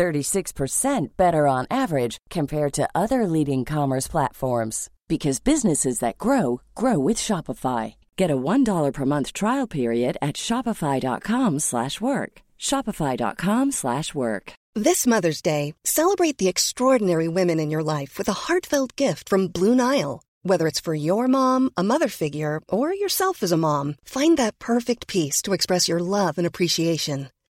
36% better on average compared to other leading commerce platforms because businesses that grow grow with Shopify. Get a $1 per month trial period at shopify.com/work. shopify.com/work. This Mother's Day, celebrate the extraordinary women in your life with a heartfelt gift from Blue Nile. Whether it's for your mom, a mother figure, or yourself as a mom, find that perfect piece to express your love and appreciation.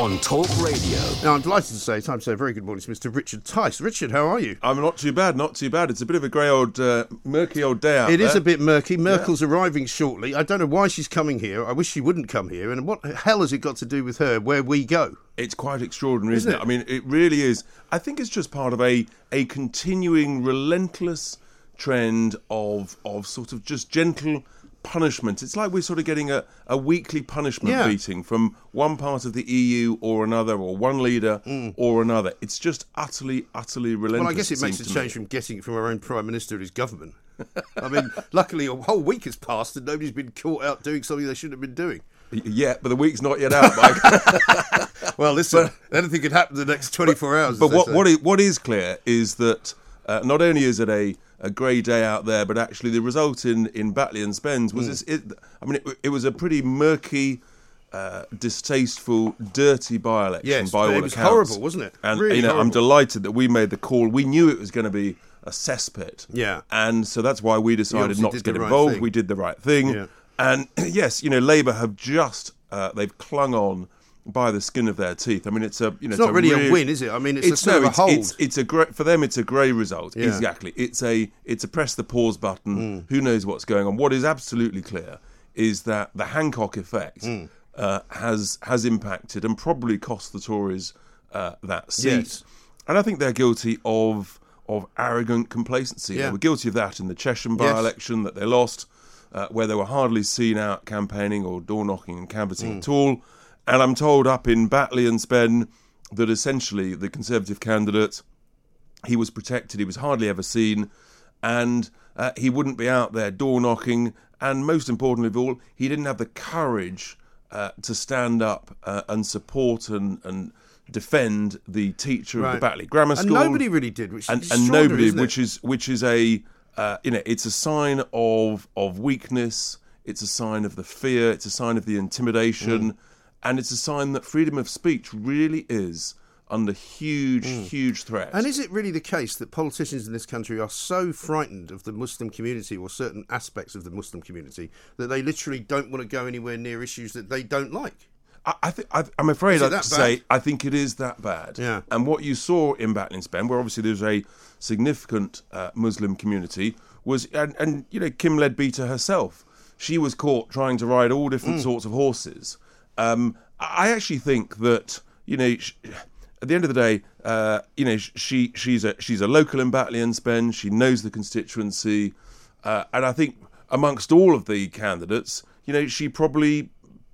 on Talk Radio. Now, I'm delighted to say, time to say a very good morning to Mr. Richard Tice. Richard, how are you? I'm not too bad, not too bad. It's a bit of a grey old, uh, murky old day out It there. is a bit murky. Merkel's arriving shortly. I don't know why she's coming here. I wish she wouldn't come here. And what hell has it got to do with her where we go? It's quite extraordinary, Isn't isn't, it? it? I mean, it really is. I think it's just part of a a continuing, relentless trend of of sort of just gentle punishment. It's like we're sort of getting a, a weekly punishment Yeah. beating from one part of the EU or another, or one leader or another. It's just utterly, utterly relentless. Mm. Well, I guess it makes a to me. change from getting it from our own Prime Minister and his government. I mean, luckily a whole week has passed and nobody's been caught out doing something they shouldn't have been doing. Yeah, but the week's not yet out, Mike. Well, listen, anything could happen in the next 24 hours. But what what is, what is clear is that uh, not only is it a, a grey day out there, but actually the result in in Batley and Spens was this, it. I mean, it, it was a pretty murky. Uh, distasteful, dirty by-election Yes, by all it was accounts. horrible, wasn't it? And Really you know, I'm delighted that we made the call. We knew it was going to be a cesspit. Yeah. and so that's why we decided not to get involved. We did the right thing. Yeah. And yes, you know, Labour have just uh, they've clung on by the skin of their teeth. I mean, it's a you know, It's not a really a real- win, is it? I mean, it's, a it's no, it's, it's it's a great for them. It's a grey result. Yeah. Exactly. It's a it's a press the pause button. Mm. Who knows what's going on? What is absolutely clear is that the Hancock effect Mm. uh, has has impacted and probably cost the Tories uh, that seat. Yes. And I think they're guilty of of arrogant complacency. Yeah. They were guilty of that in the Chesham by-election that they lost, uh, where they were hardly seen out campaigning or door knocking and canvassing Mm. at all. And I'm told up in Batley and Spen that essentially the Conservative candidate he was protected. He was hardly ever seen, and uh, he wouldn't be out there door knocking. And most importantly of all, he didn't have the courage uh, to stand up uh, and support and, and defend the teacher of the Batley Grammar School. And nobody really did, which is and, and nobody, which is which is a uh, you know, it's a sign of of weakness. It's a sign of the fear. It's a sign of the intimidation, Mm. And it's a sign that freedom of speech really is under huge, huge threat. Mm. And is it really the case that politicians in this country are so frightened of the Muslim community or certain aspects of the Muslim community that they literally don't want to go anywhere near issues that they don't like? I, I think I, I'm afraid I'd say? I think it is that bad. Yeah. And what you saw in Batley and Spen, where obviously there's a significant uh, Muslim community, was and, and you know Kim Leadbeater herself, she was caught trying to ride all Mm. different sorts of horses. Um, I actually think that you know. sh at the end of the day, uh, you know, she she's a she's a local in Batley and Spen. She knows the constituency, uh, and I think amongst all of the candidates, you know, she probably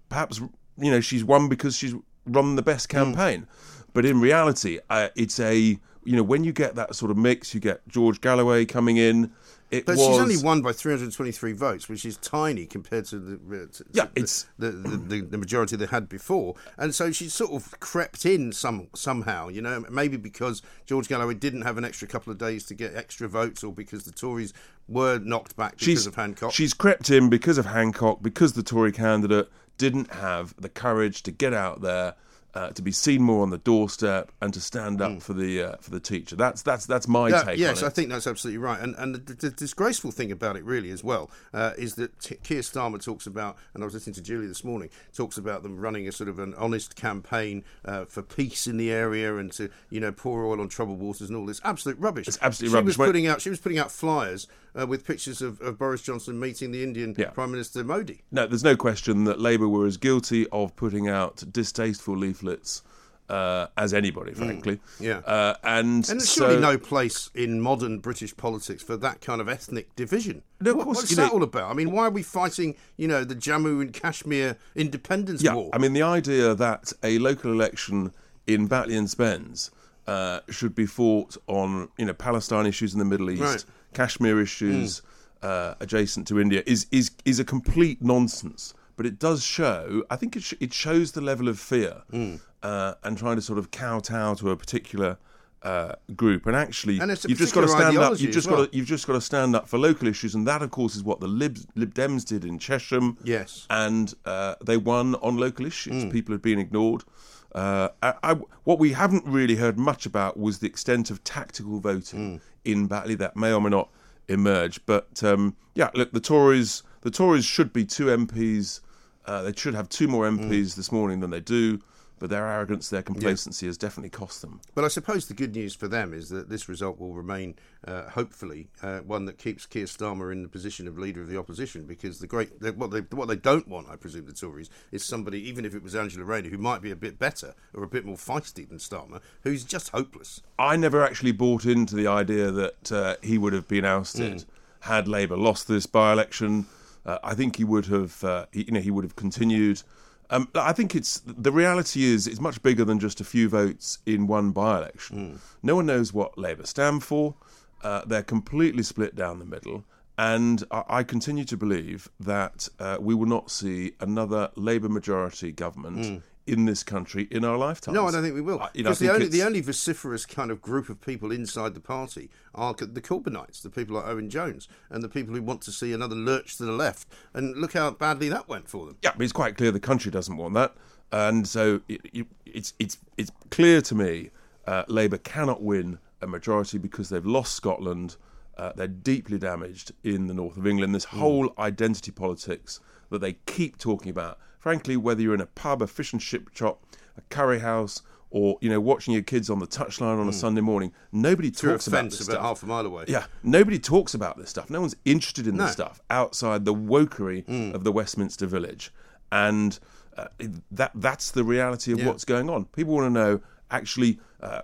perhaps you know she's won because she's run the best Hmm. campaign. But in reality, uh, it's a you know when you get that sort of mix, you get George Galloway coming in. It But was she's only won by 323 votes, which is tiny compared to the uh, to- Yeah, to it's- the, the, the, the majority they had before, and so she's sort of crept in some somehow. You know, maybe because George Galloway didn't have an extra couple of days to get extra votes, or because the Tories were knocked back because she's of Hancock. She's crept in because of Hancock, because the Tory candidate didn't have the courage to get out there uh, to be seen more on the doorstep, and to stand up for the uh, for the teacher. That's that's that's my Yeah, take yes, on it. I think that's absolutely right. And and the, the disgraceful thing about it, really, as well, uh, is that T- Keir Starmer talks about, and I was listening to Julie this morning, talks about them running a sort of an honest campaign uh, for peace in the area and to you know pour oil on troubled waters and all this absolute rubbish. It's absolutely she rubbish. Was putting out, she was putting out flyers uh, with pictures of, of Boris Johnson meeting the Indian Yeah. Prime Minister Modi. No, there's no question that Labour were as guilty of putting out distasteful leaflets uh, as anybody, frankly. Mm. Yeah. Uh, and And there's so, surely no place in modern British politics for that kind of ethnic division. No, of What- course, what's that know- all about? I mean, why are we fighting, you know, the Jammu and Kashmir independence Yeah, war? I mean, the idea that a local election in Batley and Spence uh, should be fought on, you know, Palestine issues in the Middle East, Right. Kashmir issues uh, adjacent to India is is is a complete nonsense. But it does show. I think it sh- it shows the level of fear uh, and trying to sort of kowtow to a particular. Uh, group and actually, And you've just got to stand up. You've just well. got to you've just got to stand up for local issues, and that, of course, is what the Lib, Lib Dems did in Chesham Yes. and uh, they won on local issues. Mm. People had been ignored. Uh, I, I, what we haven't really heard much about was the extent of tactical voting Mm. in Batley. That may or may not emerge. But um, yeah, look, the Tories, the Tories should be two MPs. Uh, they should have two more Mm. MPs this morning than they do. But their arrogance, their complacency, has definitely cost them. But I suppose the good news for them is that this result will remain, uh, hopefully, uh, one that keeps Keir Starmer in the position of leader of the opposition. Because the great, they, what they what they don't want, I presume, the Tories is somebody, even if it was Angela Rayner, who might be a bit better or a bit more feisty than Starmer, who's just hopeless. I never actually bought into the idea that uh, he would have been ousted had Labour lost this by-election. Uh, I think he would have, uh, he, you know, he would have continued. Um, I think it's the reality is it's much bigger than just a few votes in one by-election. No one knows what Labour stand for. Uh, they're completely split down the middle. And I, I continue to believe that uh, we will not see another Labour majority government in this country in our lifetime. No, I don't think we will. I- you know, Because the only the only vociferous kind of group of people inside the party are the Corbynites, the people like Owen Jones, and the people who want to see another lurch to the left. And look how badly that went for them. Yeah, but it's quite clear the country doesn't want that, and so it, it, it's it's it's clear to me uh, Labour cannot win a majority because they've lost Scotland. Uh, they're deeply damaged in the north of England. This whole identity politics that they keep talking about. Frankly, whether you're in a pub, a fish and chip shop, a curry house, or you know watching your kids on the touchline on a Sunday morning, nobody talks about this about stuff. half a mile away. Yeah, nobody talks about this stuff. No one's interested in No. this stuff outside the wokery Mm. of the Westminster Village, and uh, that that's the reality of Yeah. what's going on. People want to know actually, uh,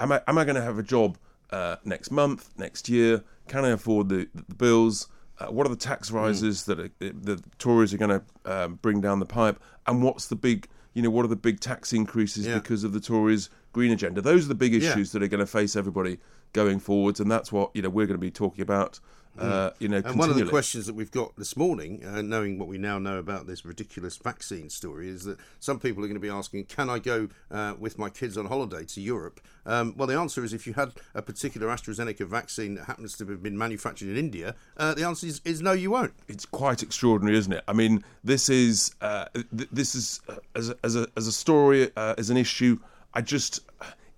am I am I going to have a job uh, next month, next year? Can I afford the, the bills? Uh, what are the tax rises that are, the Tories are going to um, bring down the pipe? And what's the big, you know, what are the big tax increases Yeah. because of the Tories' green agenda? Those are the big Yeah. issues that are going to face everybody going forwards, and that's what you know we're going to be talking about. Uh, you know. And one of the questions that we've got this morning, uh, knowing what we now know about this ridiculous vaccine story, is that some people are going to be asking, "Can I go uh, with my kids on holiday to Europe?" Um, well, the answer is if you had a particular AstraZeneca vaccine that happens to have been manufactured in India, uh, the answer is, is no, you won't. it's quite extraordinary, isn't it? I mean, this is uh, th- this is uh, as a, as a as a story uh, as an issue. I just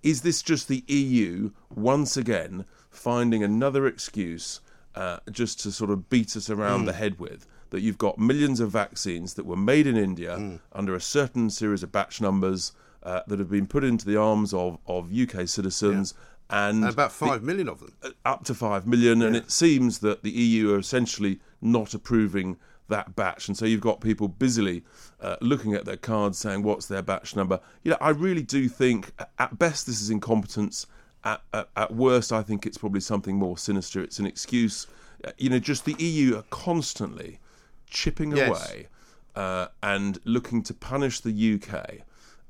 is this just the EU once again finding another excuse uh, just to sort of beat us around the head with? That you've got millions of vaccines that were made in India under a certain series of batch numbers uh, that have been put into the arms of, of UK citizens. And And about the- five million of them. up to 5 million, and it seems that the EU are essentially not approving that batch. And so you've got people busily uh, looking at their cards saying, what's their batch number? You know, I really do think, at best, this is incompetence. At, at, at worst, I think it's probably something more sinister. It's an excuse. Uh, You know, just the EU are constantly chipping Yes. away uh, and looking to punish the UK.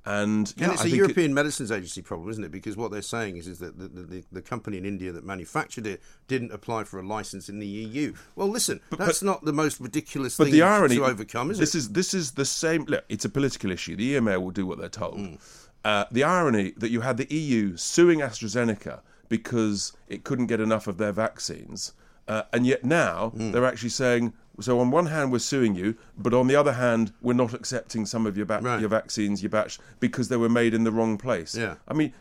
And, yeah, And it's I a think it- European Medicines Agency problem, isn't it? Because what they're saying is, is that the, the, the, company in India that manufactured it didn't apply for a license in the EU. Well, listen, but, that's not the most ridiculous But thing the irony to overcome, is this it? is this is the same. Look, it's a political issue. The EMA will do what they're told. Mm. Uh, the irony that you had the EU suing AstraZeneca because it couldn't get enough of their vaccines, uh, and yet now Mm. they're actually saying, so on one hand we're suing you, but on the other hand we're not accepting some of your ba- Right. your vaccines, your batch, because they were made in the wrong place. Yeah. I mean,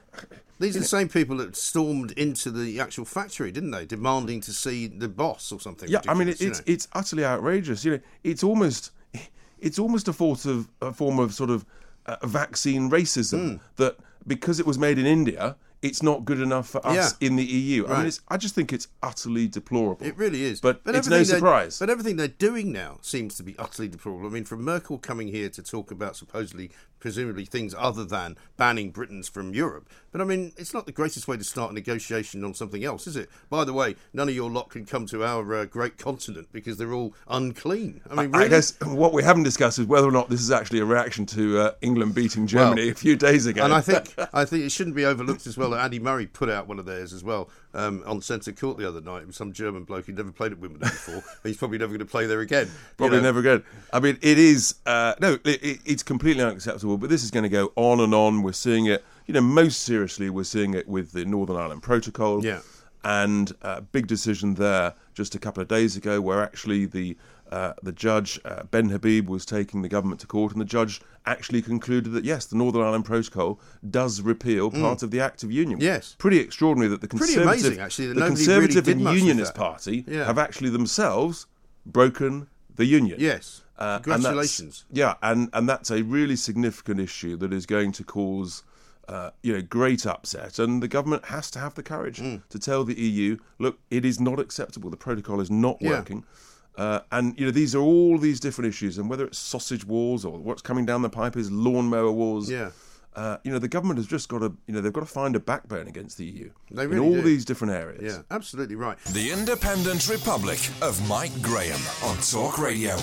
These are the same people that stormed into the actual factory, didn't they? Demanding to see the boss or something. yeah, I mean, it, it's know. it's utterly outrageous. You know, it's almost it's almost a form of a form of sort of uh, vaccine racism Hmm. that because it was made in India, it's not good enough for us Yeah. in the EU. I mean, it's, I just think it's utterly deplorable. It really is. But, it's no surprise. But everything they're doing now seems to be utterly deplorable. I mean, from Merkel coming here to talk about supposedly, presumably things other than banning Britons from Europe. But I mean, it's not the greatest way to start a negotiation on something else, is it? By the way, none of your lot can come to our uh, great continent because they're all unclean. I mean, really? I guess what we haven't discussed is whether or not this is actually a reaction to uh, England beating Germany Well, a few days ago. And I think I think it shouldn't be overlooked as well that Andy Murray put out one of theirs as well um, on centre court the other night. It was some German bloke who'd never played at Wimbledon before. he's probably never going to play there again. Probably know. never again. I mean, it is uh, no, it, it- it's completely unacceptable. But this is going to go on and on. We're seeing it. You know, most seriously, we're seeing it with the Northern Ireland Protocol. Yeah. And a big decision there just a couple of days ago, where actually the uh, the judge uh, Ben Habib was taking the government to court, and the judge actually concluded that yes, the Northern Ireland Protocol does repeal part of the Act of Union. Mm. Yes. pretty extraordinary that the Pretty conservative, amazing, actually, that the conservative really and Unionist. Party Yeah. have actually themselves broken the union. Yes. Uh, and Congratulations. yeah, and, and that's a really significant issue that is going to cause uh, you know great upset, and the government has to have the courage Mm. to tell the EU, look, it is not acceptable. The protocol is not Yeah. working. Uh, and you know these are all these different issues, and whether it's sausage wars or what's coming down the pipe is lawnmower wars. Yeah. Uh, you know the government has just got to, you know, they've got to find a backbone against the EU They in all do. these different areas. Yeah, absolutely right. The Independent Republic of Mike Graham on Talk Radio.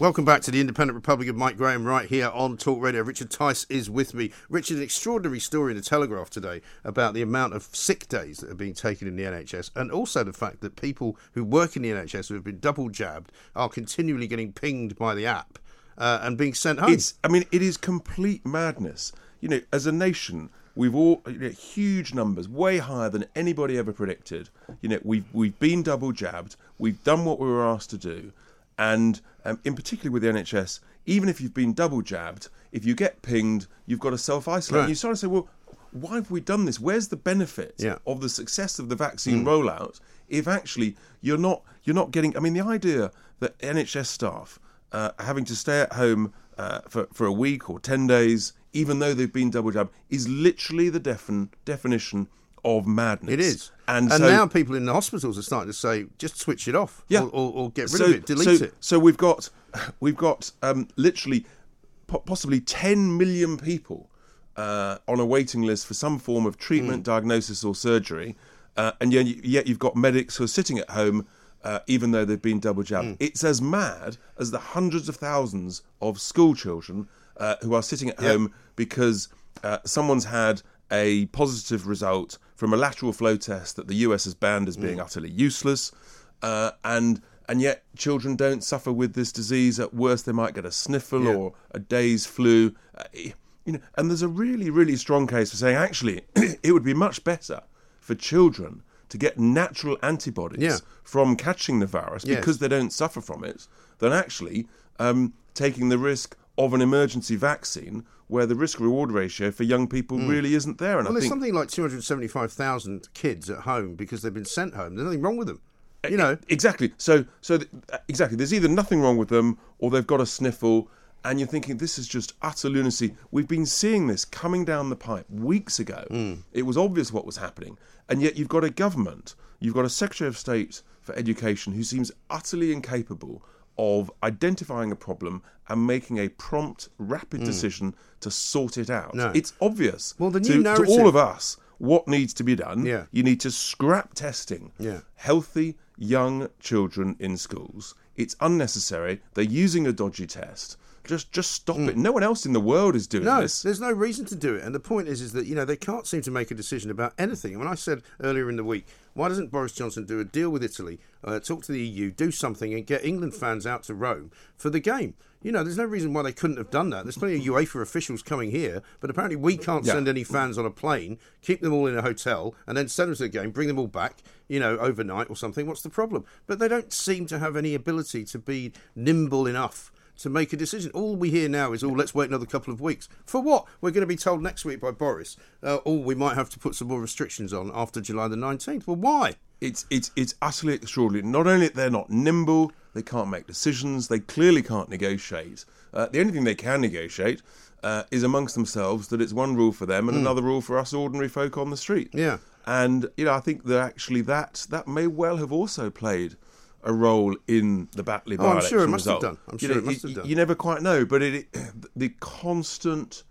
Welcome back to the Independent Republic of Mike Graham right here on Talk Radio. Richard Tice is with me. Richard, an extraordinary story in the Telegraph today about the amount of sick days that are being taken in the NHS and also the fact that people who work in the NHS who have been double jabbed are continually getting pinged by the app uh, and being sent home. It's, I mean, it is complete madness. You know, as a nation, we've all you know, huge numbers, way higher than anybody ever predicted. You know, we've we've been double jabbed, we've done what we were asked to do, and um, in particular with the NHS, even if you've been double jabbed, if you get pinged, you've got to self isolate. Right. You sort of say, well, why have we done this? Where's the benefit Yeah. of the success of the vaccine rollout if actually you're not you're not getting? I mean, the idea that NHS staff uh, having to stay at home uh, for for a week or ten days, even though they've been double jabbed, is literally the defin- definition of madness. It is. and, And, so, now people in the hospitals are starting to say, just switch it off yeah, or, or, or get rid so, of it, delete so, it. So we've got we've got um, literally po- possibly 10 million people uh, on a waiting list for some form of treatment, Mm. diagnosis, or surgery, uh, and yet, yet you've got medics who are sitting at home. Uh, even though they've been double jabbed, Mm. it's as mad as the hundreds of thousands of school children uh, who are sitting at home because uh, someone's had a positive result from a lateral flow test that the US has banned as Mm. being utterly useless, uh, and and yet children don't suffer with this disease. At worst, they might get a sniffle Yeah. or a day's flu. Uh, you know, and there's a really, really strong case for saying actually it would be much better for children to get natural antibodies Yeah. from catching the virus Yes. because they don't suffer from it than actually um, taking the risk of an emergency vaccine where the risk reward ratio for young people really isn't there. And Mm. Well, I there's think something like 275,000 kids at home because they've been sent home. There's nothing wrong with them. You know, exactly. So, so th- uh, exactly. There's either nothing wrong with them, or they've got a sniffle, and you're thinking this is just utter lunacy. We've been seeing this coming down the pipe weeks ago. It was obvious what was happening, and yet you've got a government, you've got a Secretary of State for Education who seems utterly incapable of identifying a problem and making a prompt, rapid decision to sort it out. No. It's obvious Well, the to, new to narrative- all of us what needs to be done. Yeah. You need to scrap testing Yeah. healthy young children in schools. It's unnecessary. They're using a dodgy test. Just just stop it. No one else in the world is doing Mm. No, this. there's no reason to do it. And the point is, is that you know they can't seem to make a decision about anything. And when I said earlier in the week, why doesn't Boris Johnson do a deal with Italy, uh, talk to the EU, do something, and get England fans out to Rome for the game? You know, there's no reason why they couldn't have done that. There's plenty of UEFA officials coming here, but apparently we can't Yeah. send any fans on a plane, keep them all in a hotel, and then send them to the game, bring them all back, you know, overnight or something. What's the problem? But they don't seem to have any ability to be nimble enough to make a decision. All we hear now is, oh, let's wait another couple of weeks. For what? We're going to be told next week by Boris, uh, oh, we might have to put some more restrictions on after July the 19th. Well, why? It's it's it's utterly extraordinary. Not only they're not nimble, they can't make decisions. They clearly can't negotiate. Uh, the only thing they can negotiate uh, is amongst themselves that it's one rule for them and another rule for us ordinary folk on the street. Yeah. and you know I think that actually that that may well have also played a role in the Batley Oh, I'm sure it must have done. I'm You sure know, it must you- have done. You never quite know, but it, it the constant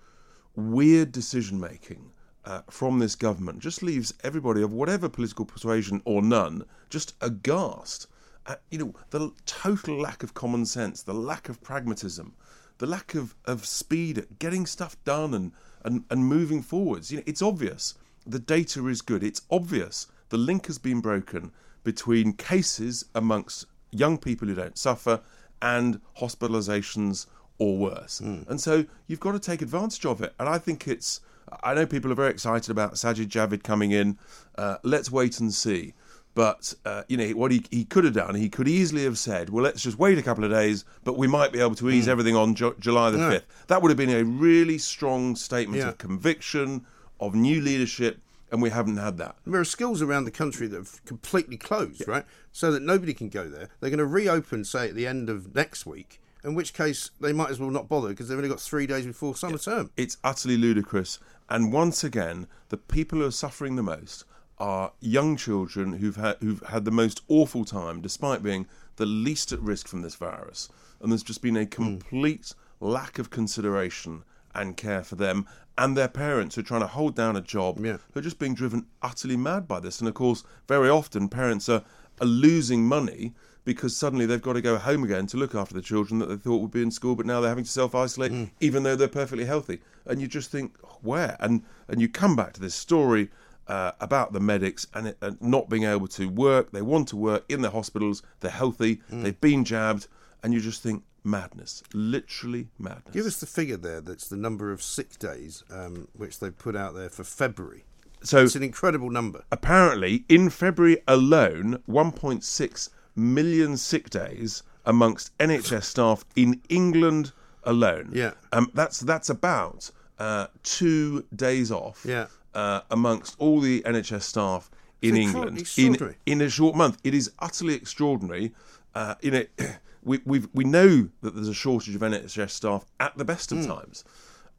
weird decision making uh, from this government just leaves everybody of whatever political persuasion or none just aghast. At, you know, the total lack of common sense, the lack of pragmatism, the lack of, of speed at getting stuff done and, and, and moving forwards. You know, it's obvious the data is good. It's obvious the link has been broken between cases amongst young people who don't suffer and hospitalizations or worse. And so you've got to take advantage of it. And I think it's, I know people are very excited about Sajid Javid coming in. Uh, let's wait and see. But, uh, you know, what he, he could have done, he could easily have said, well, let's just wait a couple of days, but we might be able to ease everything on Ju- July the 5th. That would have been a really strong statement Yeah. of conviction, of new leadership, and we haven't had that. There are schools around the country that have completely closed, right? So that nobody can go there. They're going to reopen, say, at the end of next week, in which case they might as well not bother because they've only got three days before summer term. It's utterly ludicrous. And once again, the people who are suffering the most are young children who've had who've had the most awful time, despite being the least at risk from this virus. And there's just been a hmm. complete lack of consideration and care for them and their parents who are trying to hold down a job Yeah. who are just being driven utterly mad by this. And of course, very often parents are, are losing money because suddenly they've got to go home again to look after the children that they thought would be in school, but now they're having to self isolate, even though they're perfectly healthy. And you just think, where? And and you come back to this story uh, about the medics and, it, and not being able to work. They want to work in the hospitals. They're healthy. They've been jabbed, and you just think madness, literally madness. Give us the figure there. That's the number of sick days um, which they've put out there for February. so It's an incredible number. apparently in February alone, 1.6 million sick days amongst NHS staff in England alone. Yeah. um, that's that's about uh, two days off. Yeah. uh, amongst all the NHS staff in It's England in in a short month. It is utterly extraordinary. Uh, you know, we we we know that there's a shortage of NHS staff at the best of Hmm. times.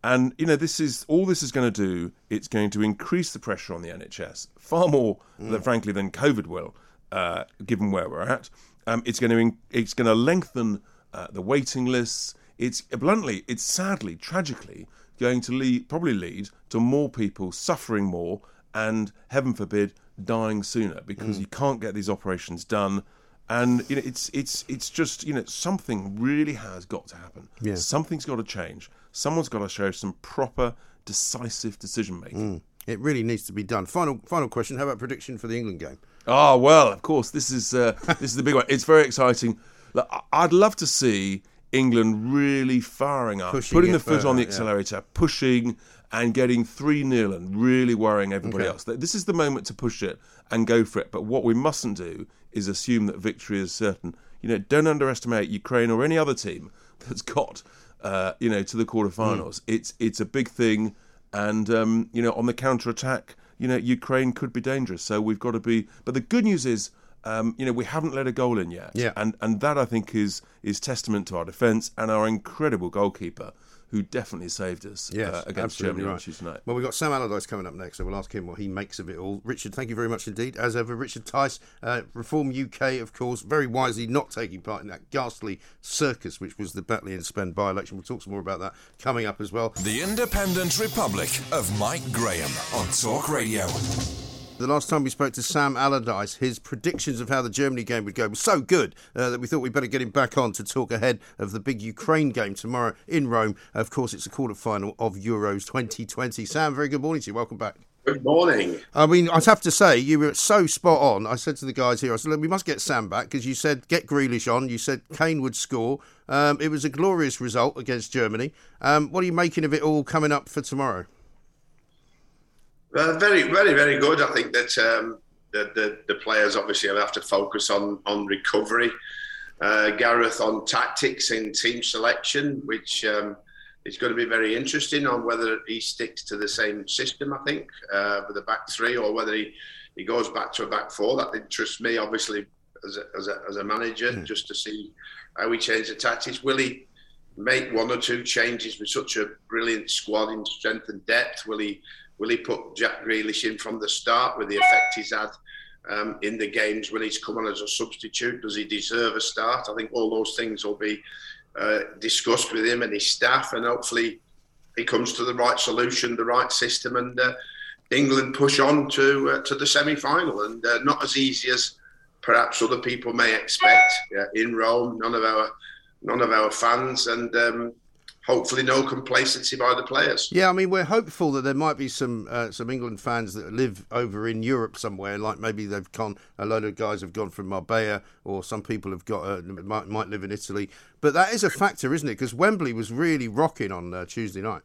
And you know, this is all this is going to do. It's going to increase the pressure on the NHS far more, Hmm. than, frankly, than COVID will, uh, given where we're at. Um, it's going to in, it's going to lengthen uh, the waiting lists. It's bluntly, it's sadly, tragically going to lead, probably lead to more people suffering more and, heaven forbid, dying sooner because you can't get these operations done. And you know, it's it's it's just you know something really has got to happen. Yeah. Something's got to change. Someone's got to show some proper, decisive decision making. It really needs to be done. Final final question. How about prediction for the England game? Oh well, of course. This is uh, this is the big one. It's very exciting. Look, I'd love to see England really firing up, Pushing putting the foot on the further, yeah. accelerator, pushing and getting three 0 and really worrying everybody Okay. else. This is the moment to push it and go for it. But what we mustn't do is assume that victory is certain. You know, don't underestimate Ukraine or any other team that's got uh, you know to the quarterfinals. It's it's a big thing, and um, you know on the counter attack, you know Ukraine could be dangerous. So we've got to be. But the good news is. Um, you know we haven't let a goal in yet, Yeah. and and that I think is is testament to our defence and our incredible goalkeeper, who definitely saved us Yes, uh, against absolutely Germany on right. Tuesday night. Well, we've got Sam Allardyce coming up next, so we'll ask him what he makes of it all. Richard, thank you very much indeed. As ever, Richard Tice, uh, Reform UK, of course, very wisely not taking part in that ghastly circus, which was the Batley and Spen by election. We'll talk some more about that coming up as well. The Independent Republic of Mike Graham on Talk Radio. The last time we spoke to Sam Allardyce, his predictions of how the Germany game would go were so good uh, that we thought we'd better get him back on to talk ahead of the big Ukraine game tomorrow in Rome. Of course, it's the quarter final of Euros 2020. Sam, very good morning to you. Welcome back. Good morning. I mean, I'd have to say you were so spot on. I said to the guys here, I said, Look, we must get Sam back because you said get Grealish on. You said Kane would score. Um, it was a glorious result against Germany. Um, what are you making of it all coming up for tomorrow? Uh, very, very, very good. I think that um, the, the, the players obviously have to focus on on recovery. Uh, Gareth on tactics and team selection, which um, is going to be very interesting on whether he sticks to the same system. I think uh, with the back three, or whether he, he goes back to a back four. That interests me, obviously, as a, as a, as a manager, mm. just to see how he changes the tactics. Will he make one or two changes with such a brilliant squad in strength and depth? Will he will he put Jack Grealish in from the start with the effect he's had? Um, in the games when he's come on as a substitute? Does he deserve a start? I think all those things will be uh, discussed with him and his staff, and hopefully he comes to the right solution, the right system, and uh, England push on to uh, to the semi final. And uh, not as easy as perhaps other people may expect in Rome. None of our none of our fans, and um, hopefully no complacency by the players. Yeah, I mean we're hopeful that there might be some uh, some England fans that live over in Europe somewhere, like maybe they've gone. A load of guys have gone from Marbella, or some people have got uh, might might live in Italy. But that is a factor, isn't it? Because Wembley was really rocking on uh, Tuesday night.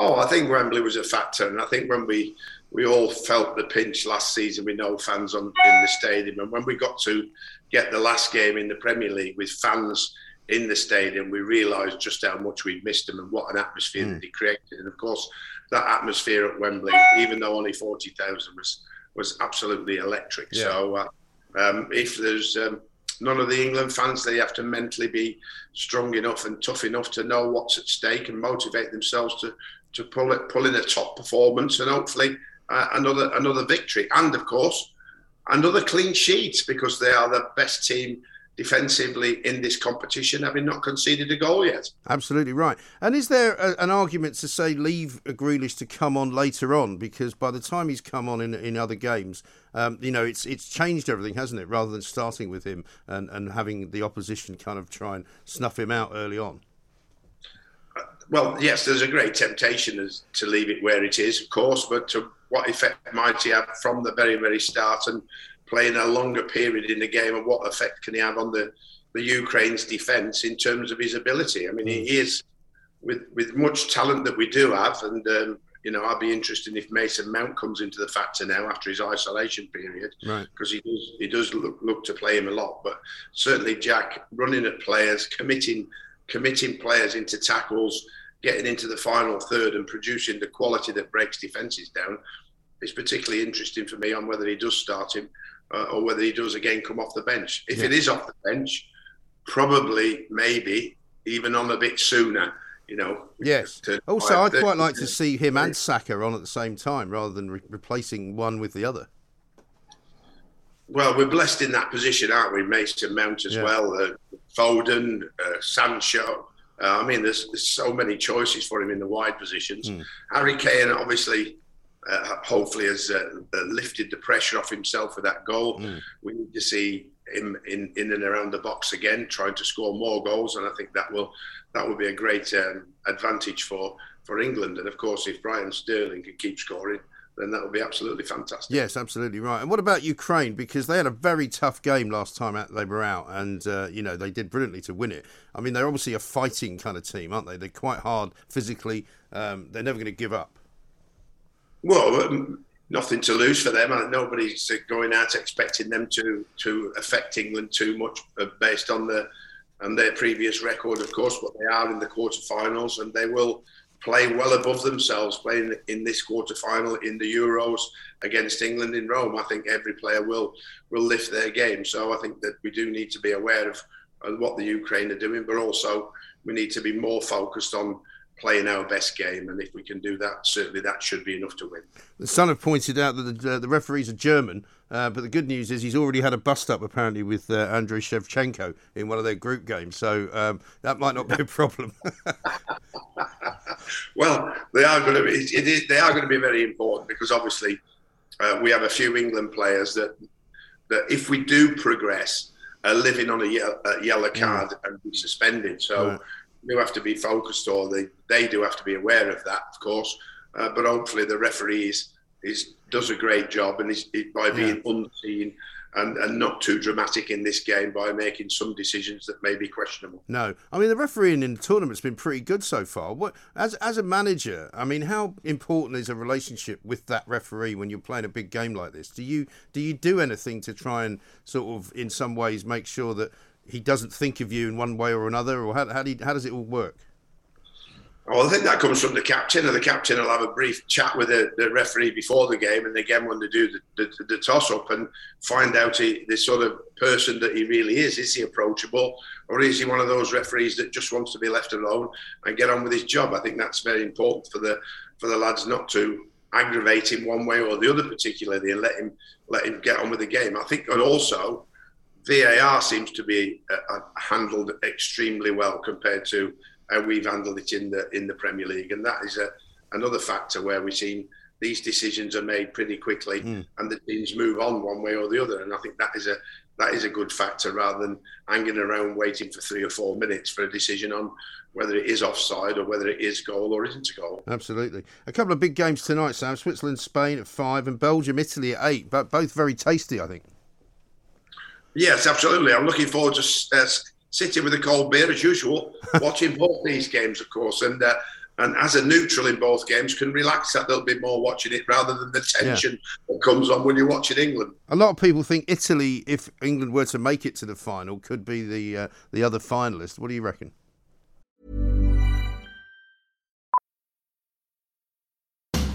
Oh, I think Wembley was a factor, and I think when we we all felt the pinch last season with no fans on in the stadium, and when we got to get the last game in the Premier League with fans in the stadium, we realised just how much we'd missed them and what an atmosphere mm. that he created. And of course, that atmosphere at Wembley, even though only forty thousand was was absolutely electric. Yeah. So uh, um, if there's um, none of the England fans, they have to mentally be strong enough and tough enough to know what's at stake and motivate themselves to to pull it, pull in a top performance and hopefully uh, another another victory. And of course, another clean sheet because they are the best team defensively in this competition, having not conceded a goal yet. Absolutely right. And is there a, an argument to say leave Grealish to come on later on? Because by the time he's come on in, in other games, um, you know, it's it's changed everything, hasn't it? Rather than starting with him and, and having the opposition kind of try and snuff him out early on. Well, yes, there's a great temptation to leave it where it is, of course, but to what effect might he have from the very, very start and playing a longer period in the game and what effect can he have on the, the Ukraine's defence in terms of his ability? I mean, he mm. is with with much talent that we do have, and um, you know, I'd be interested if Mason Mount comes into the factor now after his isolation period, because right. he does he does look, look to play him a lot. But certainly, Jack running at players, committing committing players into tackles, getting into the final third, and producing the quality that breaks defences down is particularly interesting for me on whether he does start him uh, or whether he does again come off the bench. If yeah. it is off the bench, probably, maybe even on a bit sooner. You know. Yes. Also, I'd quite like to see him and Saka on at the same time rather than re- replacing one with the other. Well, we're blessed in that position, aren't we? Mason Mount as yeah. well, uh, Foden, uh, Sancho. Uh, I mean, there's, there's so many choices for him in the wide positions. Mm. Harry Kane, obviously, uh, hopefully has uh, uh, lifted the pressure off himself for that goal. Mm. We need to see him in, in and around the box again, trying to score more goals, and I think that will that will be a great um, advantage for for England. And of course, if Raheem Sterling can keep scoring. Then that would be absolutely fantastic. Yes, absolutely right. And what about Ukraine? Because they had a very tough game last time out they were out, and uh, you know they did brilliantly to win it. I mean, they're obviously a fighting kind of team, aren't they? They're quite hard physically. Um, they're never going to give up. Well, nothing to lose for them. Nobody's going out expecting them to to affect England too much uh, based on the and their previous record, of course. But they are in the quarterfinals, and they will play well above themselves playing in this quarterfinal in the Euros against England in Rome. I think every player will will lift their game. So I think that we do need to be aware of what the Ukraine are doing, but also we need to be more focused on playing our best game, and if we can do that, certainly that should be enough to win. The Sun have pointed out that the, uh, the referees are German, uh, but the good news is he's already had a bust up apparently with uh, Andrei Shevchenko in one of their group games, so um, that might not be a problem. well, they are going to be. It is, they are going to be very important because obviously uh, we have a few England players that that if we do progress. Are living on a, ye- a yellow mm. card mm. and be suspended. So right do have to be focused, or they, they do have to be aware of that, of course. Uh, but hopefully, the referee is does a great job, and is, by being yeah. unseen and, and not too dramatic in this game by making some decisions that may be questionable. No, I mean the refereeing in the tournament's been pretty good so far. What as as a manager, I mean, how important is a relationship with that referee when you're playing a big game like this? Do you do you do anything to try and sort of in some ways make sure that he doesn't think of you in one way or another, or how how, do you, how does it all work? Well, I think that comes from the captain, and the captain will have a brief chat with the, the referee before the game, and again when they do the, the, the toss up and find out he, the sort of person that he really is. Is he approachable, or is he one of those referees that just wants to be left alone and get on with his job? I think that's very important for the for the lads not to aggravate him one way or the other, particularly, and let him let him get on with the game. I think, and also VAR seems to be uh, uh, handled extremely well compared to how we've handled it in the in the Premier League, and that is a another factor where we've seen these decisions are made pretty quickly, mm. and the teams move on one way or the other. And I think that is a that is a good factor rather than hanging around waiting for three or four minutes for a decision on whether it is offside or whether it is goal or isn't a goal. Absolutely. A couple of big games tonight, Sam. Switzerland, Spain at five, and Belgium, Italy at eight. But both very tasty, I think. Yes, absolutely. I'm looking forward to uh, sitting with a cold beer as usual, watching both these games, of course, and uh, and as a neutral in both games, can relax that little bit more watching it rather than the tension yeah. that comes on when you're watching England. A lot of people think Italy, if England were to make it to the final, could be the uh, the other finalist. What do you reckon?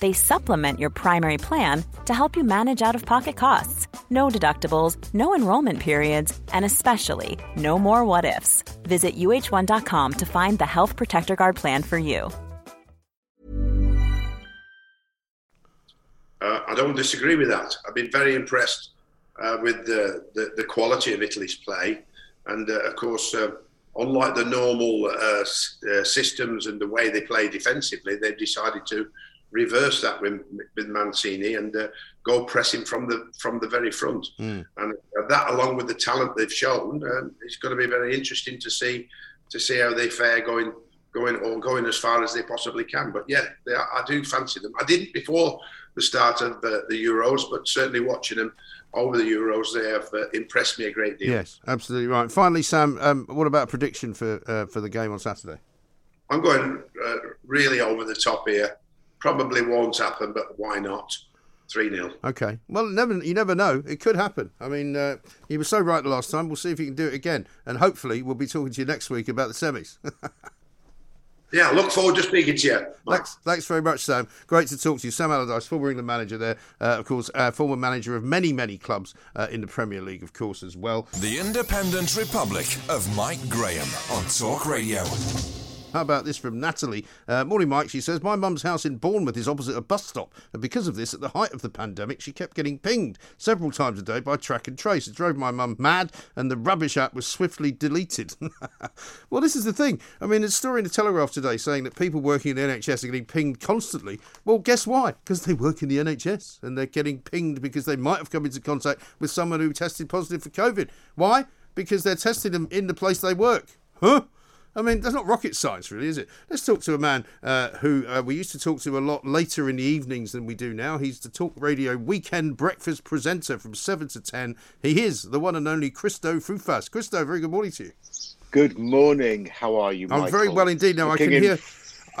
they supplement your primary plan to help you manage out of pocket costs. No deductibles, no enrollment periods, and especially no more what ifs. Visit uh1.com to find the Health Protector Guard plan for you. Uh, I don't disagree with that. I've been very impressed uh, with the, the, the, quality of Italy's play. And uh, of course, uh, unlike the normal uh, uh, systems and the way they play defensively, they've decided to reverse that with, with Mancini and uh, go pressing from the from the very front. Mm. And that, along with the talent they've shown, uh, it's going to be very interesting to see to see how they fare going going or going as far as they possibly can. But yeah, are, I do fancy them. I didn't before the start of uh, the Euros, but certainly watching them over the Euros, they have uh, impressed me a great deal. Yes, absolutely right. Finally, Sam, um, what about a prediction for uh, for the game on Saturday? I'm going uh, really over the top here. Probably won't happen, but why not? 3 0. Okay. Well, never you never know. It could happen. I mean, uh, he was so right the last time. We'll see if he can do it again. And hopefully, we'll be talking to you next week about the semis. yeah, look forward to speaking to you. Thanks, thanks very much, Sam. Great to talk to you. Sam Allardyce, former England manager there, uh, of course, uh, former manager of many, many clubs uh, in the Premier League, of course, as well. The Independent Republic of Mike Graham on Talk Radio. How about this from Natalie? Uh, morning, Mike. She says, My mum's house in Bournemouth is opposite a bus stop. And because of this, at the height of the pandemic, she kept getting pinged several times a day by track and trace. It drove my mum mad, and the rubbish app was swiftly deleted. well, this is the thing. I mean, there's a story in the Telegraph today saying that people working in the NHS are getting pinged constantly. Well, guess why? Because they work in the NHS and they're getting pinged because they might have come into contact with someone who tested positive for COVID. Why? Because they're testing them in the place they work. Huh? I mean, that's not rocket science, really, is it? Let's talk to a man uh, who uh, we used to talk to a lot later in the evenings than we do now. He's the Talk Radio weekend breakfast presenter from 7 to 10. He is the one and only Cristo Foufas. Cristo, very good morning to you. Good morning. How are you, I'm very well indeed. Now, Looking I can hear.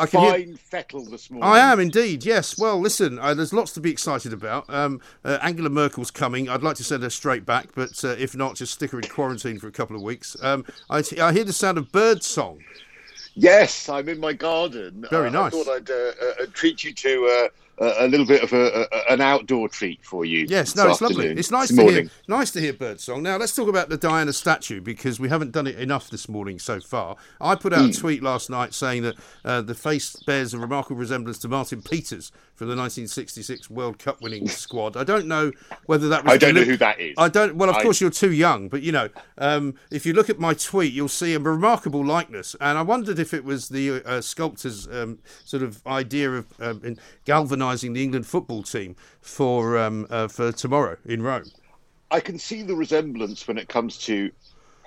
I can hear. Fine fettle this morning. I am indeed, yes. Well, listen, uh, there's lots to be excited about. Um, uh, Angela Merkel's coming. I'd like to send her straight back, but uh, if not, just stick her in quarantine for a couple of weeks. Um, I, I hear the sound of bird song. Yes, I'm in my garden. Very Uh, nice. I thought I'd uh, uh, treat you to uh, a, a little bit of a, a, an outdoor treat for you. Yes, no, it's lovely. It's nice this to morning. hear. Nice to hear bird song. Now let's talk about the Diana statue because we haven't done it enough this morning so far. I put out a Hmm. tweet last night saying that uh, the face bears a remarkable resemblance to Martin Peters from the 1966 World Cup winning squad. I don't know whether that. I don't know who that is. I don't. Well, of I- course you're too young, but you know, um, if you look at my tweet, you'll see a remarkable likeness. And I wondered if it was the uh, sculptor's um, sort of idea of um, in galvanising the England football team for um, uh, for tomorrow in Rome. I can see the resemblance when it comes to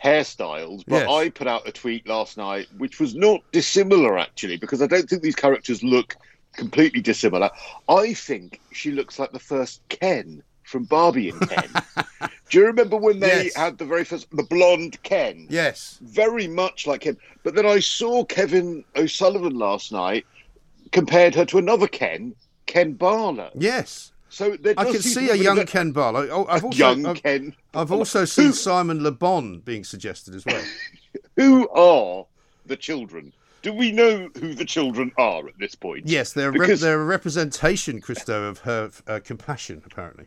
hairstyles, but Yes. I put out a tweet last night which was not dissimilar actually, because I don't think these characters look completely dissimilar. I think she looks like the first Ken from Barbie and Ken. Do you remember when they Yes. had the very first the blonde Ken? Yes. Very much like him. But then I saw Kevin O'Sullivan last night compared her to another Ken, Ken Barlow. Yes. So I can see a young Ken Barlow. Oh, I've also, young I've, Ken. I've also seen Simon Le Bon being suggested as well. Who are the children? Do we know who the children are at this point? Yes, they're Because- they're a representation, Cristo, of her uh, compassion. Apparently.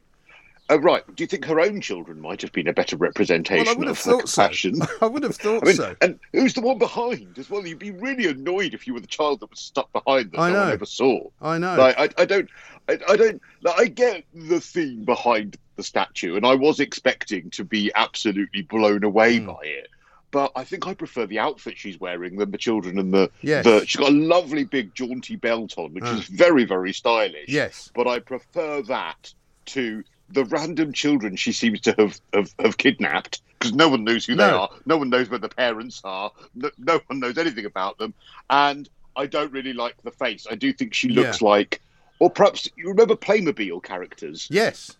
Oh, right. Do you think her own children might have been a better representation Well, I would have thought so. I would have thought I mean, so. and who's the one behind as well? You'd be really annoyed if you were the child that was stuck behind that I no one ever saw. I know. Like, I, I don't, I, I don't. Like, I get the theme behind the statue, and I was expecting to be absolutely blown away Hmm. by it. But I think I prefer the outfit she's wearing than the children and the. Yes. the she's got a lovely big jaunty belt on, which Ah. is very very stylish. Yes. But I prefer that to the random children she seems to have have, have kidnapped because no one knows who they are. No one knows where the parents are. No, no one knows anything about them. And I don't really like the face. I do think she looks Yeah. like, or perhaps you remember Playmobil characters. Yes.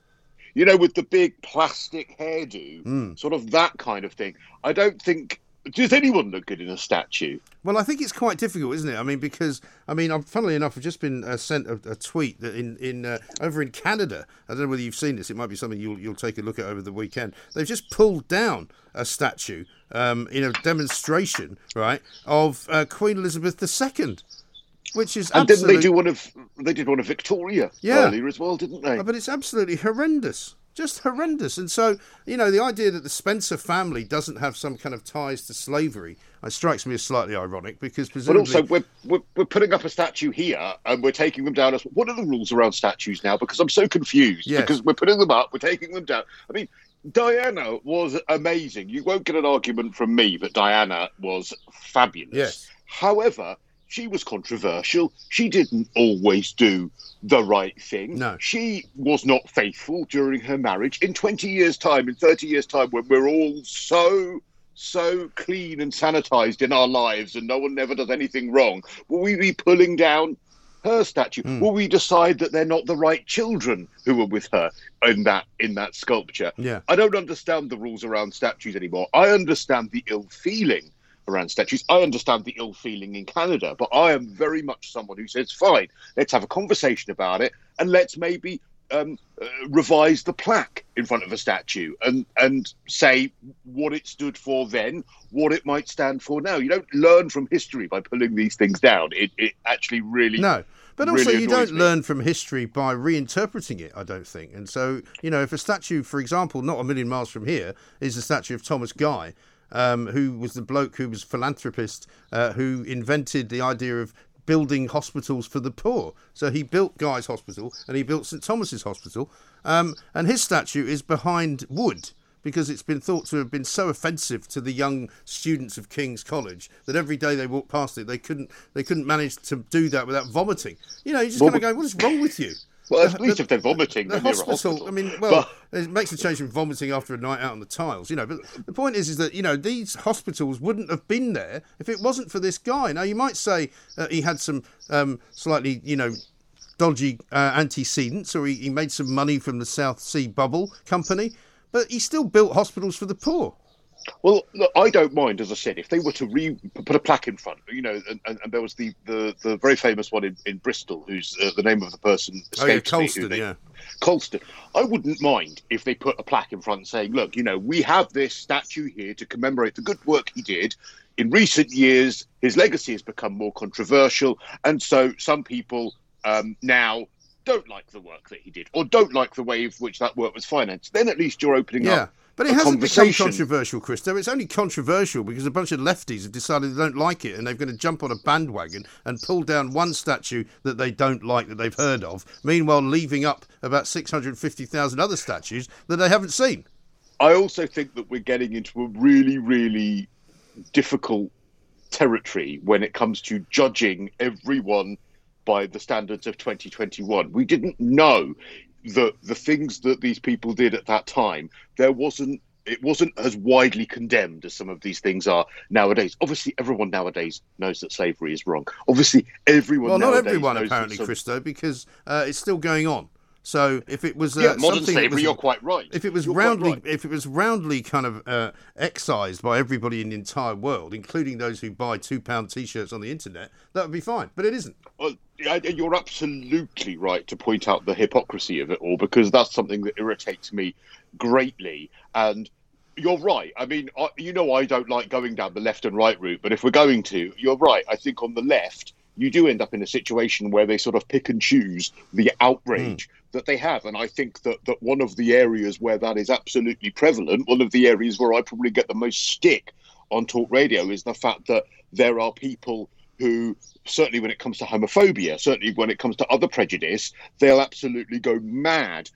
You know, with the big plastic hairdo, Mm. sort of that kind of thing. I don't think. Does anyone look good in a statue? Well, I think it's quite difficult, isn't it? I mean, because I mean, I'm, funnily enough, I've just been uh, sent a, a tweet that in in uh, over in Canada. I don't know whether you've seen this. It might be something you'll you'll take a look at over the weekend. They've just pulled down a statue um, in a demonstration, right, of uh, Queen Elizabeth II, which is And didn't they do one of? They did one of Victoria Yeah. earlier as well, didn't they? Oh, but it's absolutely horrendous. Just horrendous. And so, you know, the idea that the Spencer family doesn't have some kind of ties to slavery uh, strikes me as slightly ironic because presumably. But also, we're, we're we're putting up a statue here, and we're taking them down. As what are the rules around statues now? Because I'm so confused. Yes. Because we're putting them up, we're taking them down. I mean, Diana was amazing. You won't get an argument from me that Diana was fabulous. Yes. However, she was controversial. She didn't always do the right thing. No. She was not faithful during her marriage. In 20 years' time, in 30 years' time, when we're all so, so clean and sanitized in our lives and no one ever does anything wrong, will we be pulling down her statue? Hmm. Will we decide that they're not the right children who were with her in that in that sculpture? Yeah. I don't understand the rules around statues anymore. I understand the ill feeling around statues. I understand the ill feeling in Canada, but I am very much someone who says, fine, let's have a conversation about it and let's maybe um, uh, revise the plaque in front of a statue and, and say what it stood for then, what it might stand for now. You don't learn from history by pulling these things down. It, it actually really. No. But also, really you don't me. learn from history by reinterpreting it, I don't think. And so, you know, if a statue, for example, not a million miles from here, is a statue of Thomas Guy, um, who was the bloke who was philanthropist uh, who invented the idea of building hospitals for the poor. So he built Guy's Hospital and he built St Thomas's Hospital, um, and his statue is behind wood because it's been thought to have been so offensive to the young students of King's College that every day they walked past it, they couldn't they couldn't manage to do that without vomiting. You know, you just Well, kind of go, "What is wrong with you?" Well, at The- least the- if they're vomiting, the then they're a hospital, hospital. I mean, well, But- it makes a change from vomiting after a night out on the tiles, you know. But the point is, is that you know these hospitals wouldn't have been there if it wasn't for this guy. Now you might say uh, he had some um, slightly, you know, dodgy uh, antecedents, or he, he made some money from the South Sea Bubble Company, but he still built hospitals for the poor. Well, look, I don't mind, as I said, if they were to re put a plaque in front, you know, and, and, and there was the, the, the very famous one in, in Bristol, who's uh, the name of the person Oh yeah, Colston, they- yeah. Colston. I wouldn't mind if they put a plaque in front saying, look, you know, we have this statue here to commemorate the good work he did. In recent years, his legacy has become more controversial. And so some people um, now don't like the work that he did or don't like the way in which that work was financed. Then at least you're opening Yeah. up. But it hasn't become controversial, Cristo. It's only controversial because a bunch of lefties have decided they don't like it and they're going to jump on a bandwagon and pull down one statue that they don't like that they've heard of, meanwhile leaving up about 650,000 other statues that they haven't seen. I also think that we're getting into a really, really difficult territory when it comes to judging everyone by the standards of 2021. We didn't know that the things that these people did at that time, there wasn't it wasn't as widely condemned as some of these things are nowadays. Obviously, everyone nowadays knows that slavery is wrong. Obviously, everyone. well, not everyone apparently, some- Cristo, because uh, it's still going on. So if it was uh, Yeah, modern something slavery, was- you're quite right. If it was You're roundly, right. if it was roundly kind of uh, excised by everybody in the entire world, including those who buy two pound t-shirts on the internet, that would be fine. But it isn't. Well, you're absolutely right to point out the hypocrisy of it all because that's something that irritates me greatly. And you're right. I mean, I, you know, I don't like going down the left and right route, but if we're going to, you're right. I think on the left, you do end up in a situation where they sort of pick and choose the outrage hmm. that they have. And I think that, that one of the areas where that is absolutely prevalent, one of the areas where I probably get the most stick on talk radio is the fact that there are people who certainly when it comes to homophobia certainly when it comes to other prejudice they'll absolutely go mad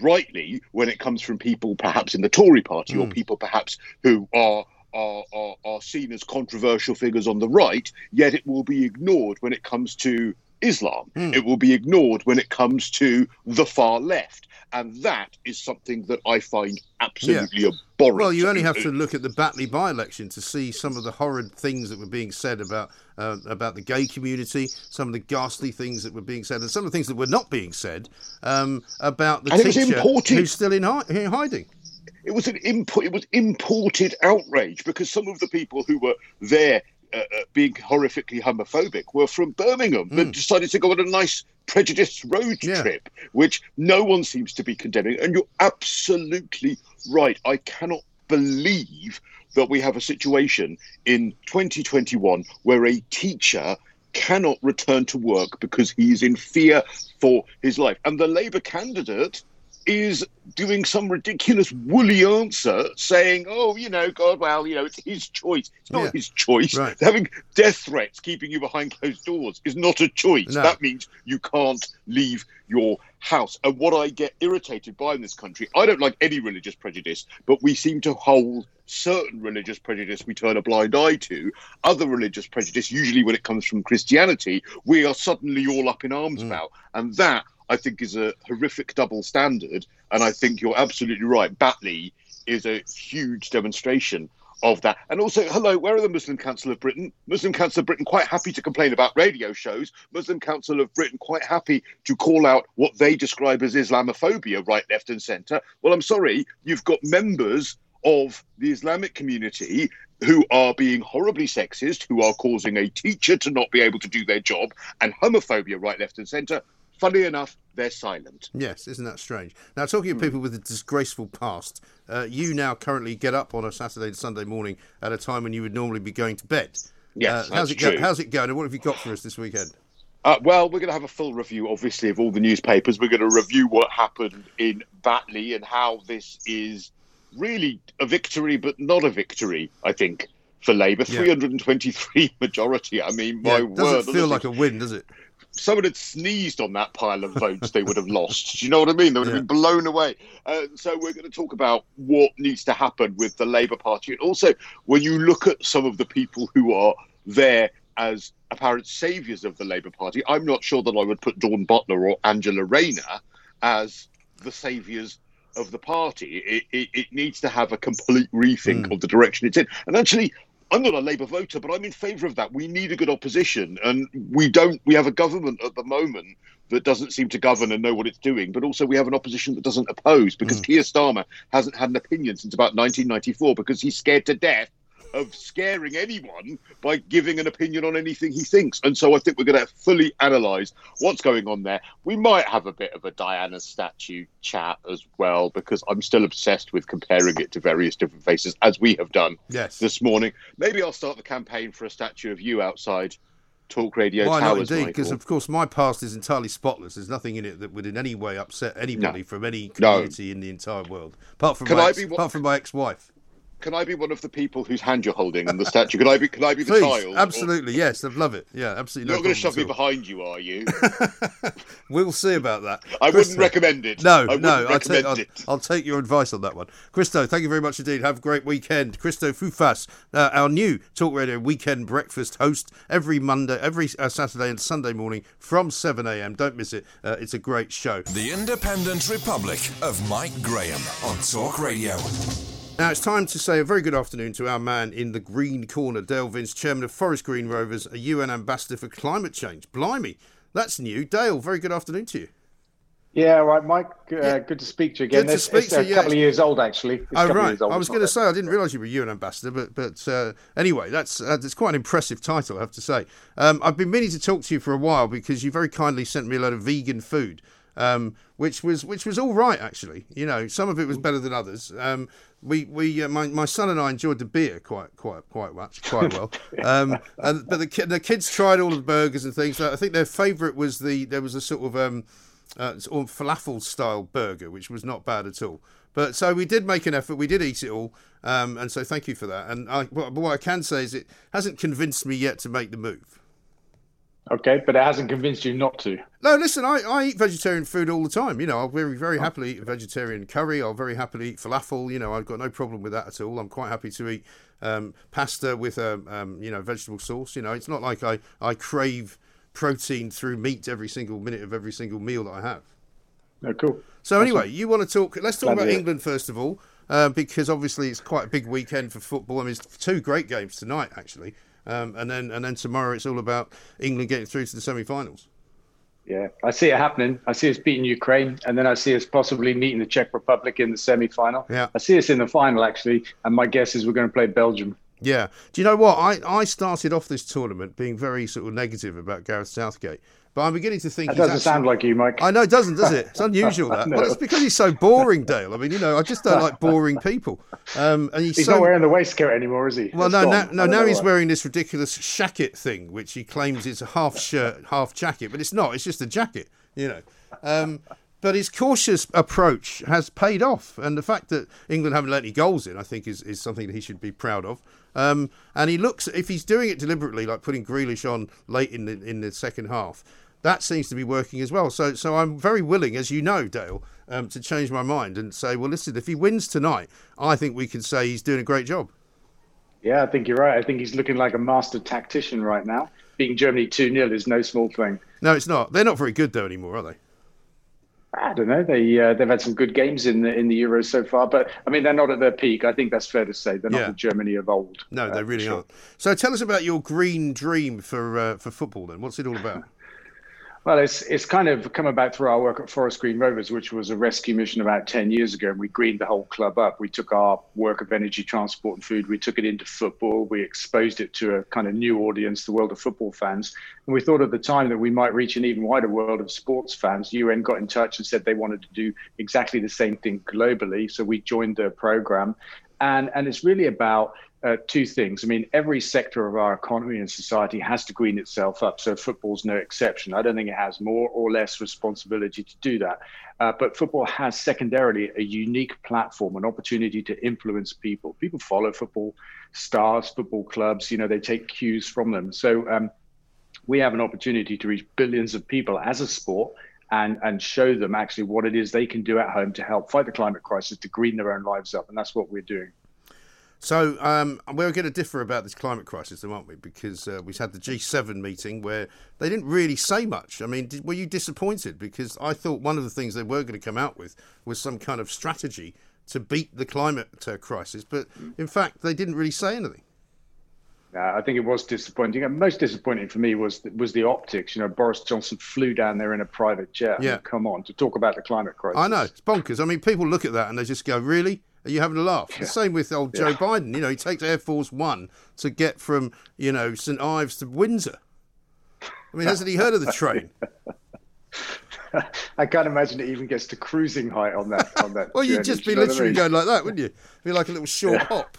rightly when it comes from people perhaps in the tory party or hmm. people perhaps who are are, are are seen as controversial figures on the right yet it will be ignored when it comes to islam. It will be ignored when it comes to the far left. And that is something that i find absolutely abhorrent. Well, you only have to look at the Batley by-election to see some of the horrid things that were being said about uh, about the gay community, some of the ghastly things that were being said, and some of the things that were not being said um, about the And teacher who's still in, hi- in hiding. It was an import. It was imported outrage because some of the people who were there uh, uh, being horrifically homophobic were from Birmingham Hmm. that decided to go on a nice prejudiced road trip, which no one seems to be condemning. And you're absolutely right. I cannot believe that we have a situation in 2021 where a teacher cannot return to work because he is in fear for his life. And the Labour candidate is doing some ridiculous woolly answer saying, oh, you know, God, well, you know, it's his choice. It's not Yeah. his choice. Right. Having death threats keeping you behind closed doors is not a choice. No. That means you can't leave your house. And what I get irritated by in this country, I don't like any religious prejudice, but we seem to hold certain religious prejudice we turn a blind eye to. Other religious prejudice, usually when it comes from Christianity, we are suddenly all up in arms Mm. about. And that, I think, is a horrific double standard. And I think you're absolutely right. Batley is a huge demonstration of that. And also, hello, where are the Muslim Council of Britain? Muslim Council of Britain quite happy to complain about radio shows. Muslim Council of Britain quite happy to call out what they describe as Islamophobia, right, left, and centre. Well, I'm sorry, you've got members of the Islamic community who are being horribly sexist, who are causing a teacher to not be able to do their job, and homophobia, right, left, and centre. Funny enough, they're silent. Yes, isn't that strange? Now, talking Hmm. of people with a disgraceful past, uh, you now currently get up on a Saturday and Sunday morning at a time when you would normally be going to bed. Yes, uh, how's that's it go- true. How's it going? And what have you got for us this weekend? Uh, well, we're going to have a full review, obviously, of all the newspapers. We're going to review what happened in Batley and how this is really a victory, but not a victory. I think for Labour, Yeah. 323 majority. I mean, my Yeah, word, doesn't feel honestly, like a win, does it? Someone had sneezed on that pile of votes, they would have lost. Do you know what I mean? They would have been blown away. Uh, so we're going to talk about what needs to happen with the Labour Party, and also when you look at some of the people who are there as apparent saviours of the Labour Party, I'm not sure that I would put Dawn Butler or Angela Rayner as the saviours of the party. It, it, it needs to have a complete rethink of the direction it's in. And actually, I'm not a Labour voter, but I'm in favour of that. We need a good opposition, and we don't. We have a government at the moment that doesn't seem to govern and know what it's doing, but also we have an opposition that doesn't oppose because mm. Keir Starmer hasn't had an opinion since about 1994 because he's scared to death of scaring anyone by giving an opinion on anything he thinks. And so I think we're going to fully analyse what's going on there. We might have a bit of a Diana statue chat as well because I'm still obsessed with comparing it to various different faces, as we have done Yes. this morning. Maybe I'll start the campaign for a statue of you outside Talk Radio Why not indeed? Because of course my past is entirely spotless. There's nothing in it that would in any way upset anybody No. from any No. community in the entire world, apart from Can my ex, apart from my ex-wife. Can I be one of the people whose hand you're holding in the statue? Can I be? Can I be the Please, child? absolutely, yes, I'd love it. Yeah, absolutely. You're no not going to shove me behind you, are you? We'll see about that. I wouldn't recommend it. No, I no. I take, I'll. I'll take your advice on that one. Cristo, thank you very much indeed. Have a great weekend. Cristo Foufas, uh, our new Talk Radio weekend breakfast host every Monday, every uh, Saturday and Sunday morning from 7 a.m. Don't miss it. Uh, it's a great show. The Independent Republic of Mike Graham on Talk Radio. Now it's time to say a very good afternoon to our man in the green corner, Dale Vince, chairman of Forest Green Rovers, a UN ambassador for climate change. Blimey, that's new. Dale, very good afternoon to you. Yeah, right, Mike. Uh, Good to speak to you again. Good to It's- speak it's to a you, couple of years old, actually. It's Oh right, old. I was going to say I didn't realise you were a UN ambassador, but but uh, anyway, that's uh, that's quite an impressive title, I have to say. Um, I've been meaning to talk to you for a while because you very kindly sent me a lot of vegan food, um, which was which was all right actually. You know, some of it was better than others. Um, we we uh, my, my son and I enjoyed the beer quite quite quite much quite well. Um, and, but the ki- the kids tried all the burgers and things. I think their favourite was the there was a sort of um, uh, sort of falafel style burger, which was not bad at all. But so we did make an effort. We did eat it all, um, and so thank you for that. And I, what, what I can say is it hasn't convinced me yet to make the move. Okay, but it hasn't convinced you not to. No, listen, I, I eat vegetarian food all the time. You know, I'll very, very happily eat vegetarian curry. I'll very happily eat falafel. You know, I've got no problem with that at all. I'm quite happy to eat um, pasta with a, um, you know, vegetable sauce. You know, it's not like I, I crave protein through meat every single minute of every single meal that I have. No, cool. So anyway, you want to talk? Let's talk Glad about. England first of all, uh, because obviously it's quite a big weekend for football. I mean, it's two great games tonight actually, um, and then and then tomorrow it's all about England getting through to the semi-finals. Yeah, I see it happening. I see us beating Ukraine, and then I see us possibly meeting the Czech Republic in the semi-final. Yeah. I see us in the final actually, and my guess is we're going to play Belgium. Yeah. Do you know what? I, I started off this tournament being very sort of negative about Gareth Southgate, but I'm beginning to think That doesn't actually- sound like you, Mike. I know it doesn't, does it? It's unusual that. No. Well, it's because he's so boring, Dale. I mean, you know, I just don't like boring people. Um, and he's, He's so not wearing the waistcoat anymore, is he? Well, It's no, gone. now, no, now he's wearing this ridiculous shacket thing, which he claims is a half shirt, half jacket, but it's not. It's just a jacket, you know. Um, but his cautious approach has paid off, and the fact that England haven't let any goals in, I think, is, is something that he should be proud of. Um, and he looks, if he's doing it deliberately, like putting Grealish on late in the in the second half, that seems to be working as well. So, so I'm very willing, as you know, Dale, um, to change my mind and say, well, listen, if he wins tonight, I think we can say he's doing a great job. Yeah, I think you're right. I think he's looking like a master tactician right now. Beating Germany 2 0 is no small thing. No, it's not. They're not very good though anymore, are they? I don't know. They uh, they've had some good games in the in the Euros so far, but I mean they're not at their peak. I think that's fair to say. They're not Yeah. the Germany of old. No, uh, they really sure. aren't. So tell us about your green dream for uh, for football then. What's it all about? Well, it's it's kind of come about through our work at Forest Green Rovers, which was a rescue mission about ten years ago, and we greened the whole club up. We took our work of energy, transport, and food, we took it into football. We exposed it to a kind of new audience, the world of football fans, and we thought at the time that we might reach an even wider world of sports fans. UN got in touch and said they wanted to do exactly the same thing globally, so we joined their program, and and it's really about uh, two things. I mean, every sector of our economy and society has to green itself up, so football's no exception. I don't think it has more or less responsibility to do that. Uh, but football has secondarily a unique platform, an opportunity to influence people. People follow football stars, football clubs, you know, they take cues from them. So um, we have an opportunity to reach billions of people as a sport and and show them actually what it is they can do at home to help fight the climate crisis to green their own lives up and that's what we're doing so um, we're going to differ about this climate crisis, aren't we? Because uh, we've had the G7 meeting where they didn't really say much. I mean, did, were you disappointed? Because I thought one of the things they were going to come out with was some kind of strategy to beat the climate uh, crisis, but in fact, they didn't really say anything. Uh, I think it was disappointing. And most disappointing for me was was the optics. You know, Boris Johnson flew down there in a private jet. Yeah. come on, to talk about the climate crisis. I know it's bonkers. I mean, people look at that and they just go, "Really? Are you having a laugh?" Yeah. The same with old Joe yeah. Biden. You know, he takes Air Force One to get from you know St Ives to Windsor. I mean, hasn't he heard of the train? I can't imagine it even gets to cruising height on that. On that. well, you'd just be literally I mean? going like that, wouldn't you? Be like a little short yeah. hop.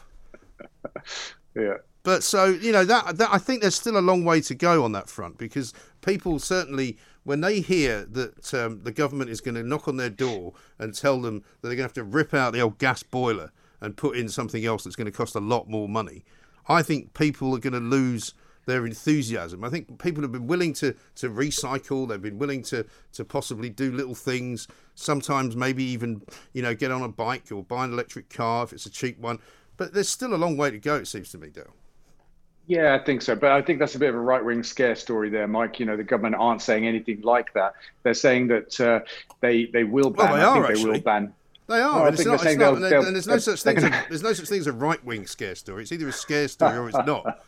yeah. But so you know that, that I think there's still a long way to go on that front because people certainly when they hear that um, the government is going to knock on their door and tell them that they're going to have to rip out the old gas boiler and put in something else that's going to cost a lot more money, I think people are going to lose their enthusiasm. I think people have been willing to, to recycle. They've been willing to, to possibly do little things. Sometimes maybe even you know get on a bike or buy an electric car if it's a cheap one. But there's still a long way to go. It seems to me, Dale. Yeah, I think so. But I think that's a bit of a right wing scare story there, Mike. You know, the government aren't saying anything like that. They're saying that uh, they they will ban. Well, they are, I think they will ban. They are. Well, and, it's not, it's not, and, and there's no such thing. As, there's no such thing as a right wing scare story. It's either a scare story or it's not.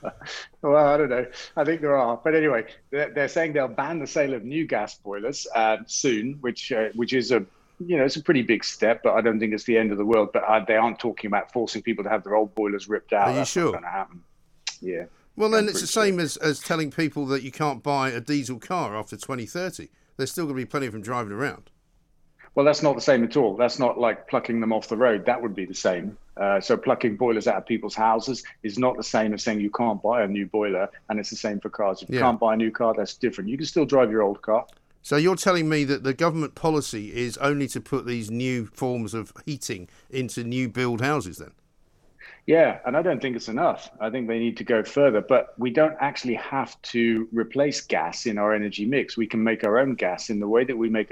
well, I don't know. I think there are. But anyway, they're, they're saying they'll ban the sale of new gas boilers uh, soon, which uh, which is a you know it's a pretty big step, but I don't think it's the end of the world. But uh, they aren't talking about forcing people to have their old boilers ripped out. Are you That's sure? Going to happen. Yeah. Well, then it's the same as, as telling people that you can't buy a diesel car after 2030. There's still going to be plenty of them driving around. Well, that's not the same at all. That's not like plucking them off the road. That would be the same. Uh, so plucking boilers out of people's houses is not the same as saying you can't buy a new boiler, and it's the same for cars. If you yeah. can't buy a new car, that's different. You can still drive your old car. So you're telling me that the government policy is only to put these new forms of heating into new build houses, then? Yeah, and I don't think it's enough. I think they need to go further, but we don't actually have to replace gas in our energy mix. We can make our own gas in the way that we make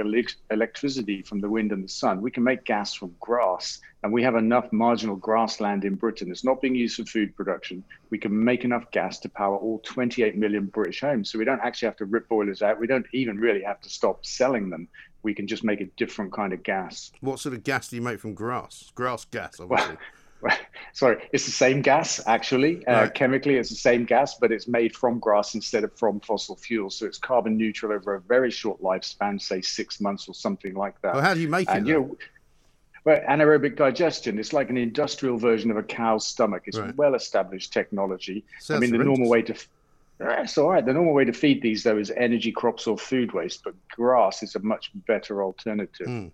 electricity from the wind and the sun. We can make gas from grass, and we have enough marginal grassland in Britain. It's not being used for food production. We can make enough gas to power all 28 million British homes. So we don't actually have to rip boilers out. We don't even really have to stop selling them. We can just make a different kind of gas. What sort of gas do you make from grass? Grass gas, obviously. Well, sorry, it's the same gas actually. Uh, Chemically, it's the same gas, but it's made from grass instead of from fossil fuels. So it's carbon neutral over a very short lifespan, say six months or something like that. Well, how do you make and, it? You know, well, anaerobic digestion. It's like an industrial version of a cow's stomach. It's right. well-established technology. Sounds I mean, the normal way to that's all right. The normal way to feed these, though, is energy crops or food waste, but grass is a much better alternative. Mm.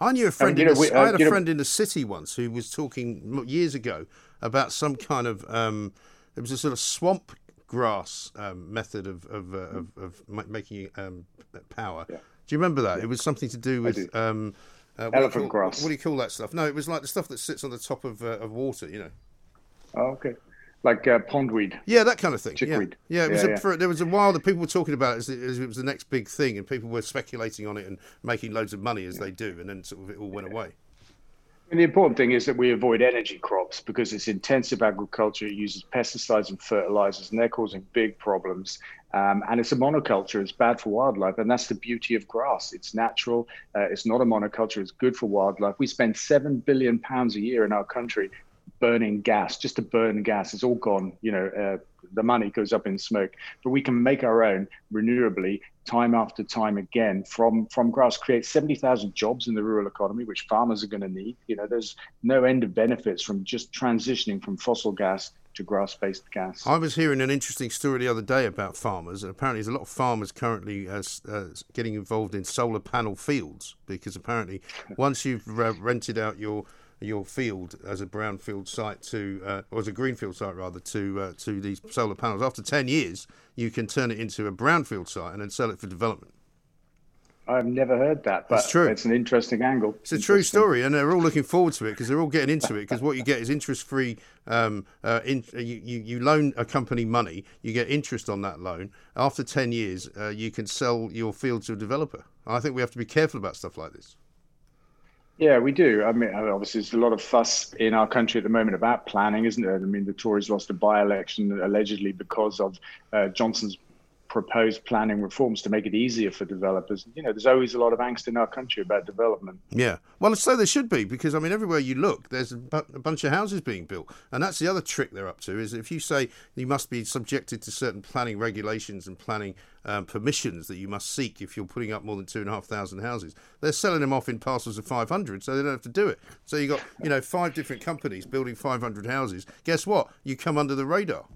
I knew a friend. Mean, in the, uh, I had a friend know, in the city once who was talking years ago about some kind of. Um, it was a sort of swamp grass um, method of of, uh, of, of making um, power. Yeah. Do you remember that? Yeah. It was something to do with um, uh, elephant do call, grass. What do you call that stuff? No, it was like the stuff that sits on the top of uh, of water. You know. Oh, okay like uh, pondweed. Yeah, that kind of thing. Chickweed. Yeah, yeah. It was yeah, a, yeah. For, there was a while that people were talking about it as, as, it was the next big thing, and people were speculating on it and making loads of money as they do, and then sort of it all went away. And the important thing is that we avoid energy crops because it's intensive agriculture. It uses pesticides and fertilizers, and they're causing big problems. Um, and it's a monoculture. It's bad for wildlife, and that's the beauty of grass. It's natural. Uh, it's not a monoculture. It's good for wildlife. We spend seven billion pounds a year in our country burning gas just to burn gas. It's all gone. You know, uh, the money goes up in smoke. But we can make our own renewably time after time again from from grass. Create seventy thousand jobs in the rural economy, which farmers are going to need. You know, there's no end of benefits from just transitioning from fossil gas to grass-based gas. I was hearing an interesting story the other day about farmers, and apparently there's a lot of farmers currently uh, uh, getting involved in solar panel fields because apparently once you've rented out your your field as a brownfield site to, uh, or as a greenfield site rather, to uh, to these solar panels. After ten years, you can turn it into a brownfield site and then sell it for development. I've never heard that, but It's true. it's an interesting angle. It's a true story, and they're all looking forward to it because they're all getting into it. Because what you get is interest-free. Um, uh, in, you, you you loan a company money, you get interest on that loan. After ten years, uh, you can sell your field to a developer. I think we have to be careful about stuff like this. Yeah, we do. I mean, obviously, there's a lot of fuss in our country at the moment about planning, isn't there? I mean, the Tories lost a by-election allegedly because of uh, Johnson's proposed planning reforms to make it easier for developers. You know, there's always a lot of angst in our country about development. Yeah, well, so there should be because I mean, everywhere you look, there's a, bu- a bunch of houses being built, and that's the other trick they're up to. Is if you say you must be subjected to certain planning regulations and planning um, permissions that you must seek if you're putting up more than two and a half thousand houses, they're selling them off in parcels of 500, so they don't have to do it. So you got you know five different companies building 500 houses. Guess what? You come under the radar.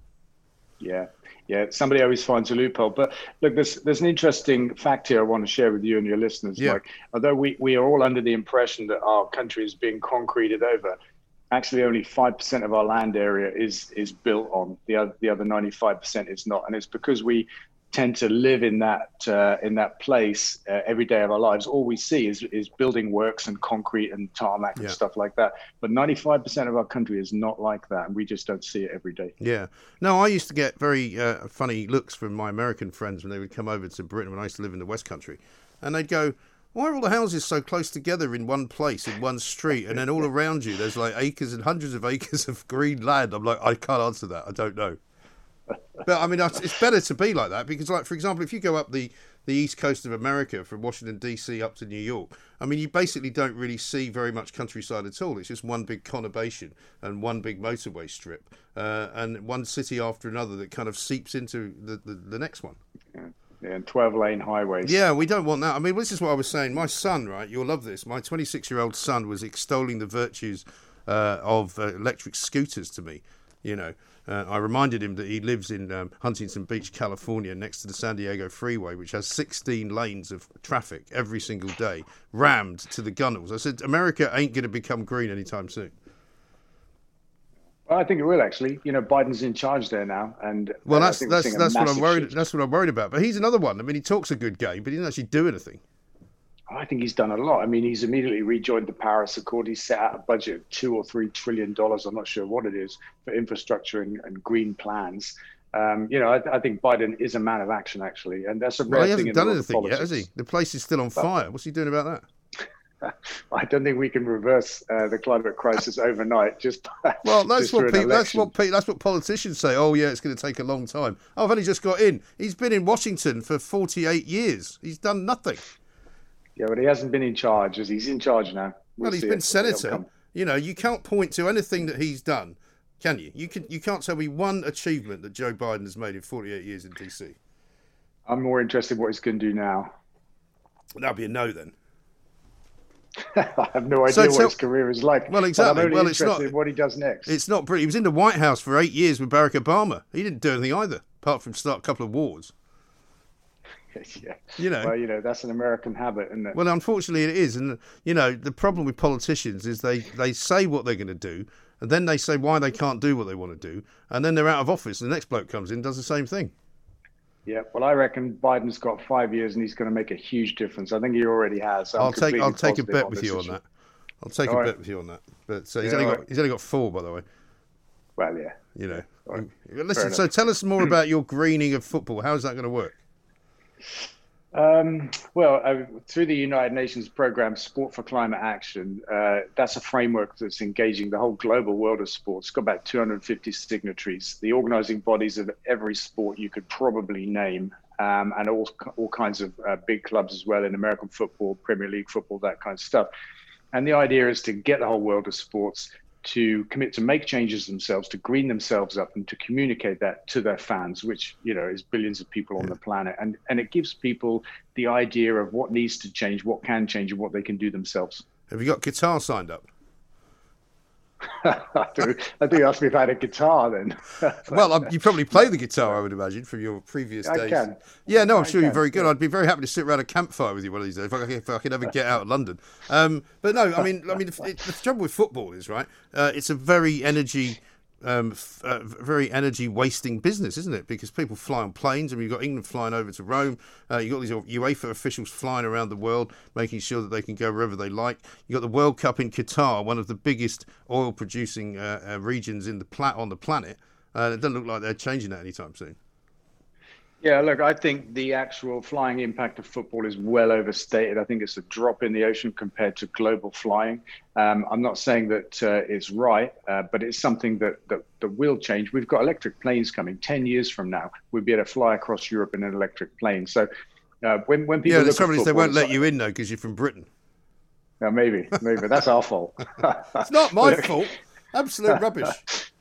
Yeah, yeah. Somebody always finds a loophole. But look, there's there's an interesting fact here I want to share with you and your listeners. Yeah. Like, although we, we are all under the impression that our country is being concreted over, actually only five percent of our land area is is built on. The other the other ninety five percent is not, and it's because we tend to live in that uh, in that place uh, every day of our lives. All we see is is building works and concrete and tarmac Yeah. and stuff like that. But ninety five percent of our country is not like that, and we just don't see it every day. Yeah. No, I used to get very uh, funny looks from my American friends when they would come over to Britain when I used to live in the West Country. And they'd go, Why are all the houses so close together in one place, in one street? And then all around you, there's like acres and hundreds of acres of green land. I'm like, I can't answer that. I don't know. But I mean, it's better to be like that because, like, for example, if you go up the, the east coast of America from Washington, D.C. up to New York, I mean, you basically don't really see very much countryside at all. It's just one big conurbation and one big motorway strip uh, and one city after another that kind of seeps into the, the, the next one. Yeah, and twelve lane highways. Yeah, we don't want that. I mean, this is what I was saying. My son, right, you'll love this. My 26 year old son was extolling the virtues uh, of uh, electric scooters to me. You know, uh, I reminded him that he lives in um, Huntington Beach, California, next to the San Diego Freeway, which has 16 lanes of traffic every single day, rammed to the gunnels. I said, America ain't going to become green anytime soon. Well, I think it will actually. You know, Biden's in charge there now, and Well, uh, that's that's that's what I'm worried. shift. That's what I'm worried about. But he's another one. I mean, he talks a good game, but he doesn't actually do anything. I think he's done a lot. I mean, he's immediately rejoined the Paris Accord. He's set out a budget of two or three trillion dollars. I'm not sure what it is for infrastructure and, and green plans. Um, you know, I, I think Biden is a man of action, actually, and that's a rare Well, he thing hasn't in done the world of anything yet, has he? The place is still on fire. What's he doing about that? I don't think we can reverse uh, the climate crisis overnight. Just Well, that's just what people, that's what pe- that's what politicians say. Oh yeah, it's going to take a long time. Oh, I've only just got in. He's been in Washington for 48 years. He's done nothing. Yeah, but he hasn't been in charge. As he's in charge now. Well, We'll he's been it. senator. You know, you can't point to anything that he's done, can you? You can you can't tell me one achievement that Joe Biden has made in 48 years in DC. I'm more interested in what he's going to do now. That'd be a no then. I have no idea So what his career is like. Well, exactly. I'm Well, it's interested not- in what he does next. It's not pretty. He was in the White House for eight years with Barack Obama. He didn't do anything either, apart from start a couple of wars. yeah. You know. Well, you know, that's an American habit, isn't it? Well, unfortunately, it is, and you know the problem with politicians is they they say what they're going to do, and then they say why they can't do what they want to do, and then they're out of office, and the next bloke comes in and does the same thing. yeah. Well, I reckon Biden's got five years, and he's going to make a huge difference. I think he already has. I'll take I'll take a bet with you on that. I'll take All a right. bet with you on that. But uh, he's Yeah, only got right. he's only got four, by the way. Well, yeah. You know. Fair Listen. So tell us more about your greening of football. How's that going to work? Um, well, uh, through the United Nations program Sport for Climate Action, uh, that's a framework that's engaging the whole global world of sports. It's got about 250 signatories, the organizing bodies of every sport you could probably name, um, and all, all kinds of uh, big clubs as well in American football, Premier League football, that kind of stuff. And the idea is to get the whole world of sports to commit to make changes themselves, to green themselves up, and to communicate that to their fans, which you know is billions of people on the planet, and and it gives people the idea of what needs to change, what can change, and what they can do themselves. Have you got Qatar signed up? I think you asked me if I had a guitar then. well, um, you probably play the guitar, I would imagine, from your previous days. I can. Yeah, no, I'm I sure you're very good. I'd be very happy to sit around a campfire with you one of these days if I, if I could ever get out of London. Um, but no, I mean, I mean, the, the trouble with football is right. Uh, it's a very energy. Um, f- uh, very energy wasting business, isn't it? Because people fly on planes, and you've got England flying over to Rome. Uh, you've got these UEFA officials flying around the world, making sure that they can go wherever they like. You've got the World Cup in Qatar, one of the biggest oil producing uh, uh, regions in the pla- on the planet. Uh, it doesn't look like they're changing that anytime soon. Yeah, look, I think the actual flying impact of football is well overstated. I think it's a drop in the ocean compared to global flying. Um, I'm not saying that uh, it's right, uh, but it's something that, that, that will change. We've got electric planes coming 10 years from now. We'll be able to fly across Europe in an electric plane. So uh, when, when people yeah, the trouble is they won't let you in though because you're from Britain. Yeah, maybe, maybe that's our fault. It's not my Look. fault. Absolute rubbish.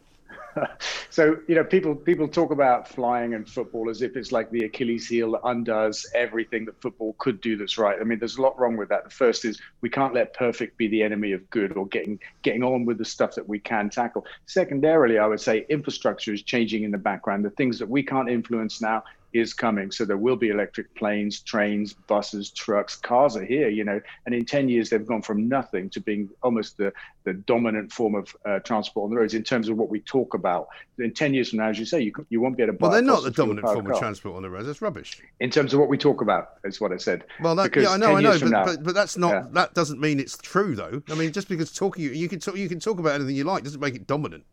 so you know people people talk about flying and football as if it's like the achilles heel that undoes everything that football could do that's right. I mean there's a lot wrong with that. The first is we can't let perfect be the enemy of good or getting getting on with the stuff that we can tackle. Secondarily i would say infrastructure is changing in the background. The things that we can't influence now is coming so there will be electric planes trains buses trucks cars are here you know and in 10 years they've gone from nothing to being almost the, the dominant form of uh, transport on the roads in terms of what we talk about in 10 years from now as you say you, you won't be able to buy Well, they're not the dominant form of transport on the roads. That's rubbish. in terms of what we talk about is what i said Well, that, Because yeah, I know, I know, but, now- but but that's not Yeah. that doesn't mean it's true though. I mean, just because talking you can talk you can talk about anything you like doesn't make it dominant.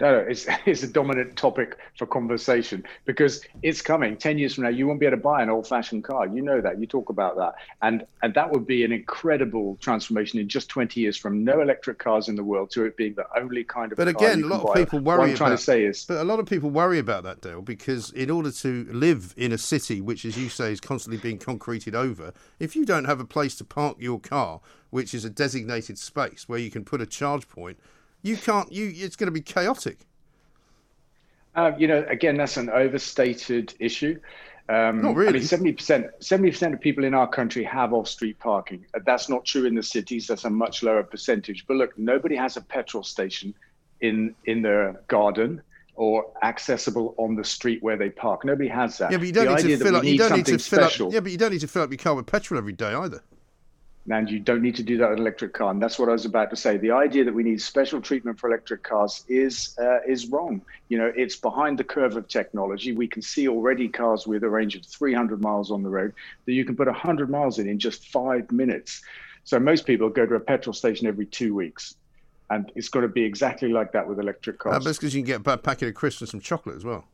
No, no, it's, it's a dominant topic for conversation because it's coming. 10 years from now, you won't be able to buy an old fashioned car. You know that. You talk about that. And, and that would be an incredible transformation in just 20 years from no electric cars in the world to it being the only kind of But car again, a lot of people What worry I'm trying about. to say is, but a lot of people worry about that, Dale, because in order to live in a city which, as you say, is constantly being concreted over, if you don't have a place to park your car, which is a designated space where you can put a charge point, you can't. You it's going to be chaotic. Um, you know, again, that's an overstated issue. Um, Not really. I mean, seventy percent, seventy percent of people in our country have off-street parking. That's not true in the cities. That's a much lower percentage. But look, nobody has a petrol station in in their garden or accessible on the street where they park. Nobody has that. Yeah, but you don't the need to fill up. You don't need to something fill special, up. Yeah, but you don't need to fill up your car with petrol every day either. And you don't need to do that with electric car. And that's what I was about to say. The idea that we need special treatment for electric cars is uh, is wrong. You know, it's behind the curve of technology. We can see already cars with a range of 300 miles on the road that you can put 100 miles in in just five minutes. So most people go to a petrol station every two weeks. And it's got to be exactly like that with electric Uh, cars. that's because you can get a pa- packet of crisps and some chocolate as well.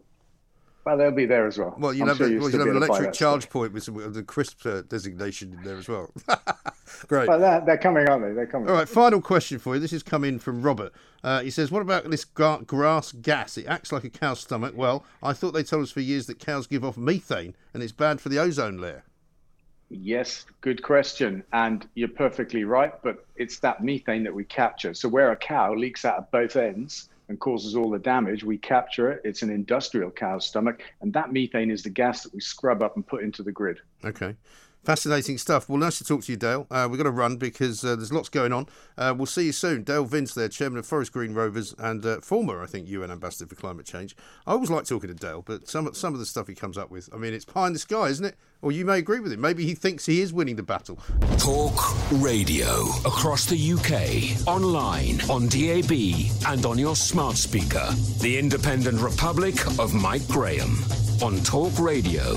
Well, they'll be there as well. Well, you'll I'm have, sure a- well, you'll have an able to buy electric charge point with, some, with the crisp uh, designation in there as well. Great. But they're, they're coming, aren't they? They're coming. All right, final question for you. This has come in from Robert. Uh, he says, What about this gra- grass gas? It acts like a cow's stomach. Well, I thought they told us for years that cows give off methane and it's bad for the ozone layer. Yes, good question. And you're perfectly right, but it's that methane that we capture. So where a cow leaks out of both ends and causes all the damage, we capture it. It's an industrial cow's stomach. And that methane is the gas that we scrub up and put into the grid. Okay. Fascinating stuff. Well, nice to talk to you, Dale. Uh, we've got to run because uh, there's lots going on. Uh, we'll see you soon. Dale Vince there, Chairman of Forest Green Rovers and uh, former, I think, UN Ambassador for Climate Change. I always like talking to Dale, but some, some of the stuff he comes up with, I mean, it's pie in the sky, isn't it? Or you may agree with him. Maybe he thinks he is winning the battle. Talk Radio across the UK, online, on DAB, and on your smart speaker. The Independent Republic of Mike Graham on Talk Radio.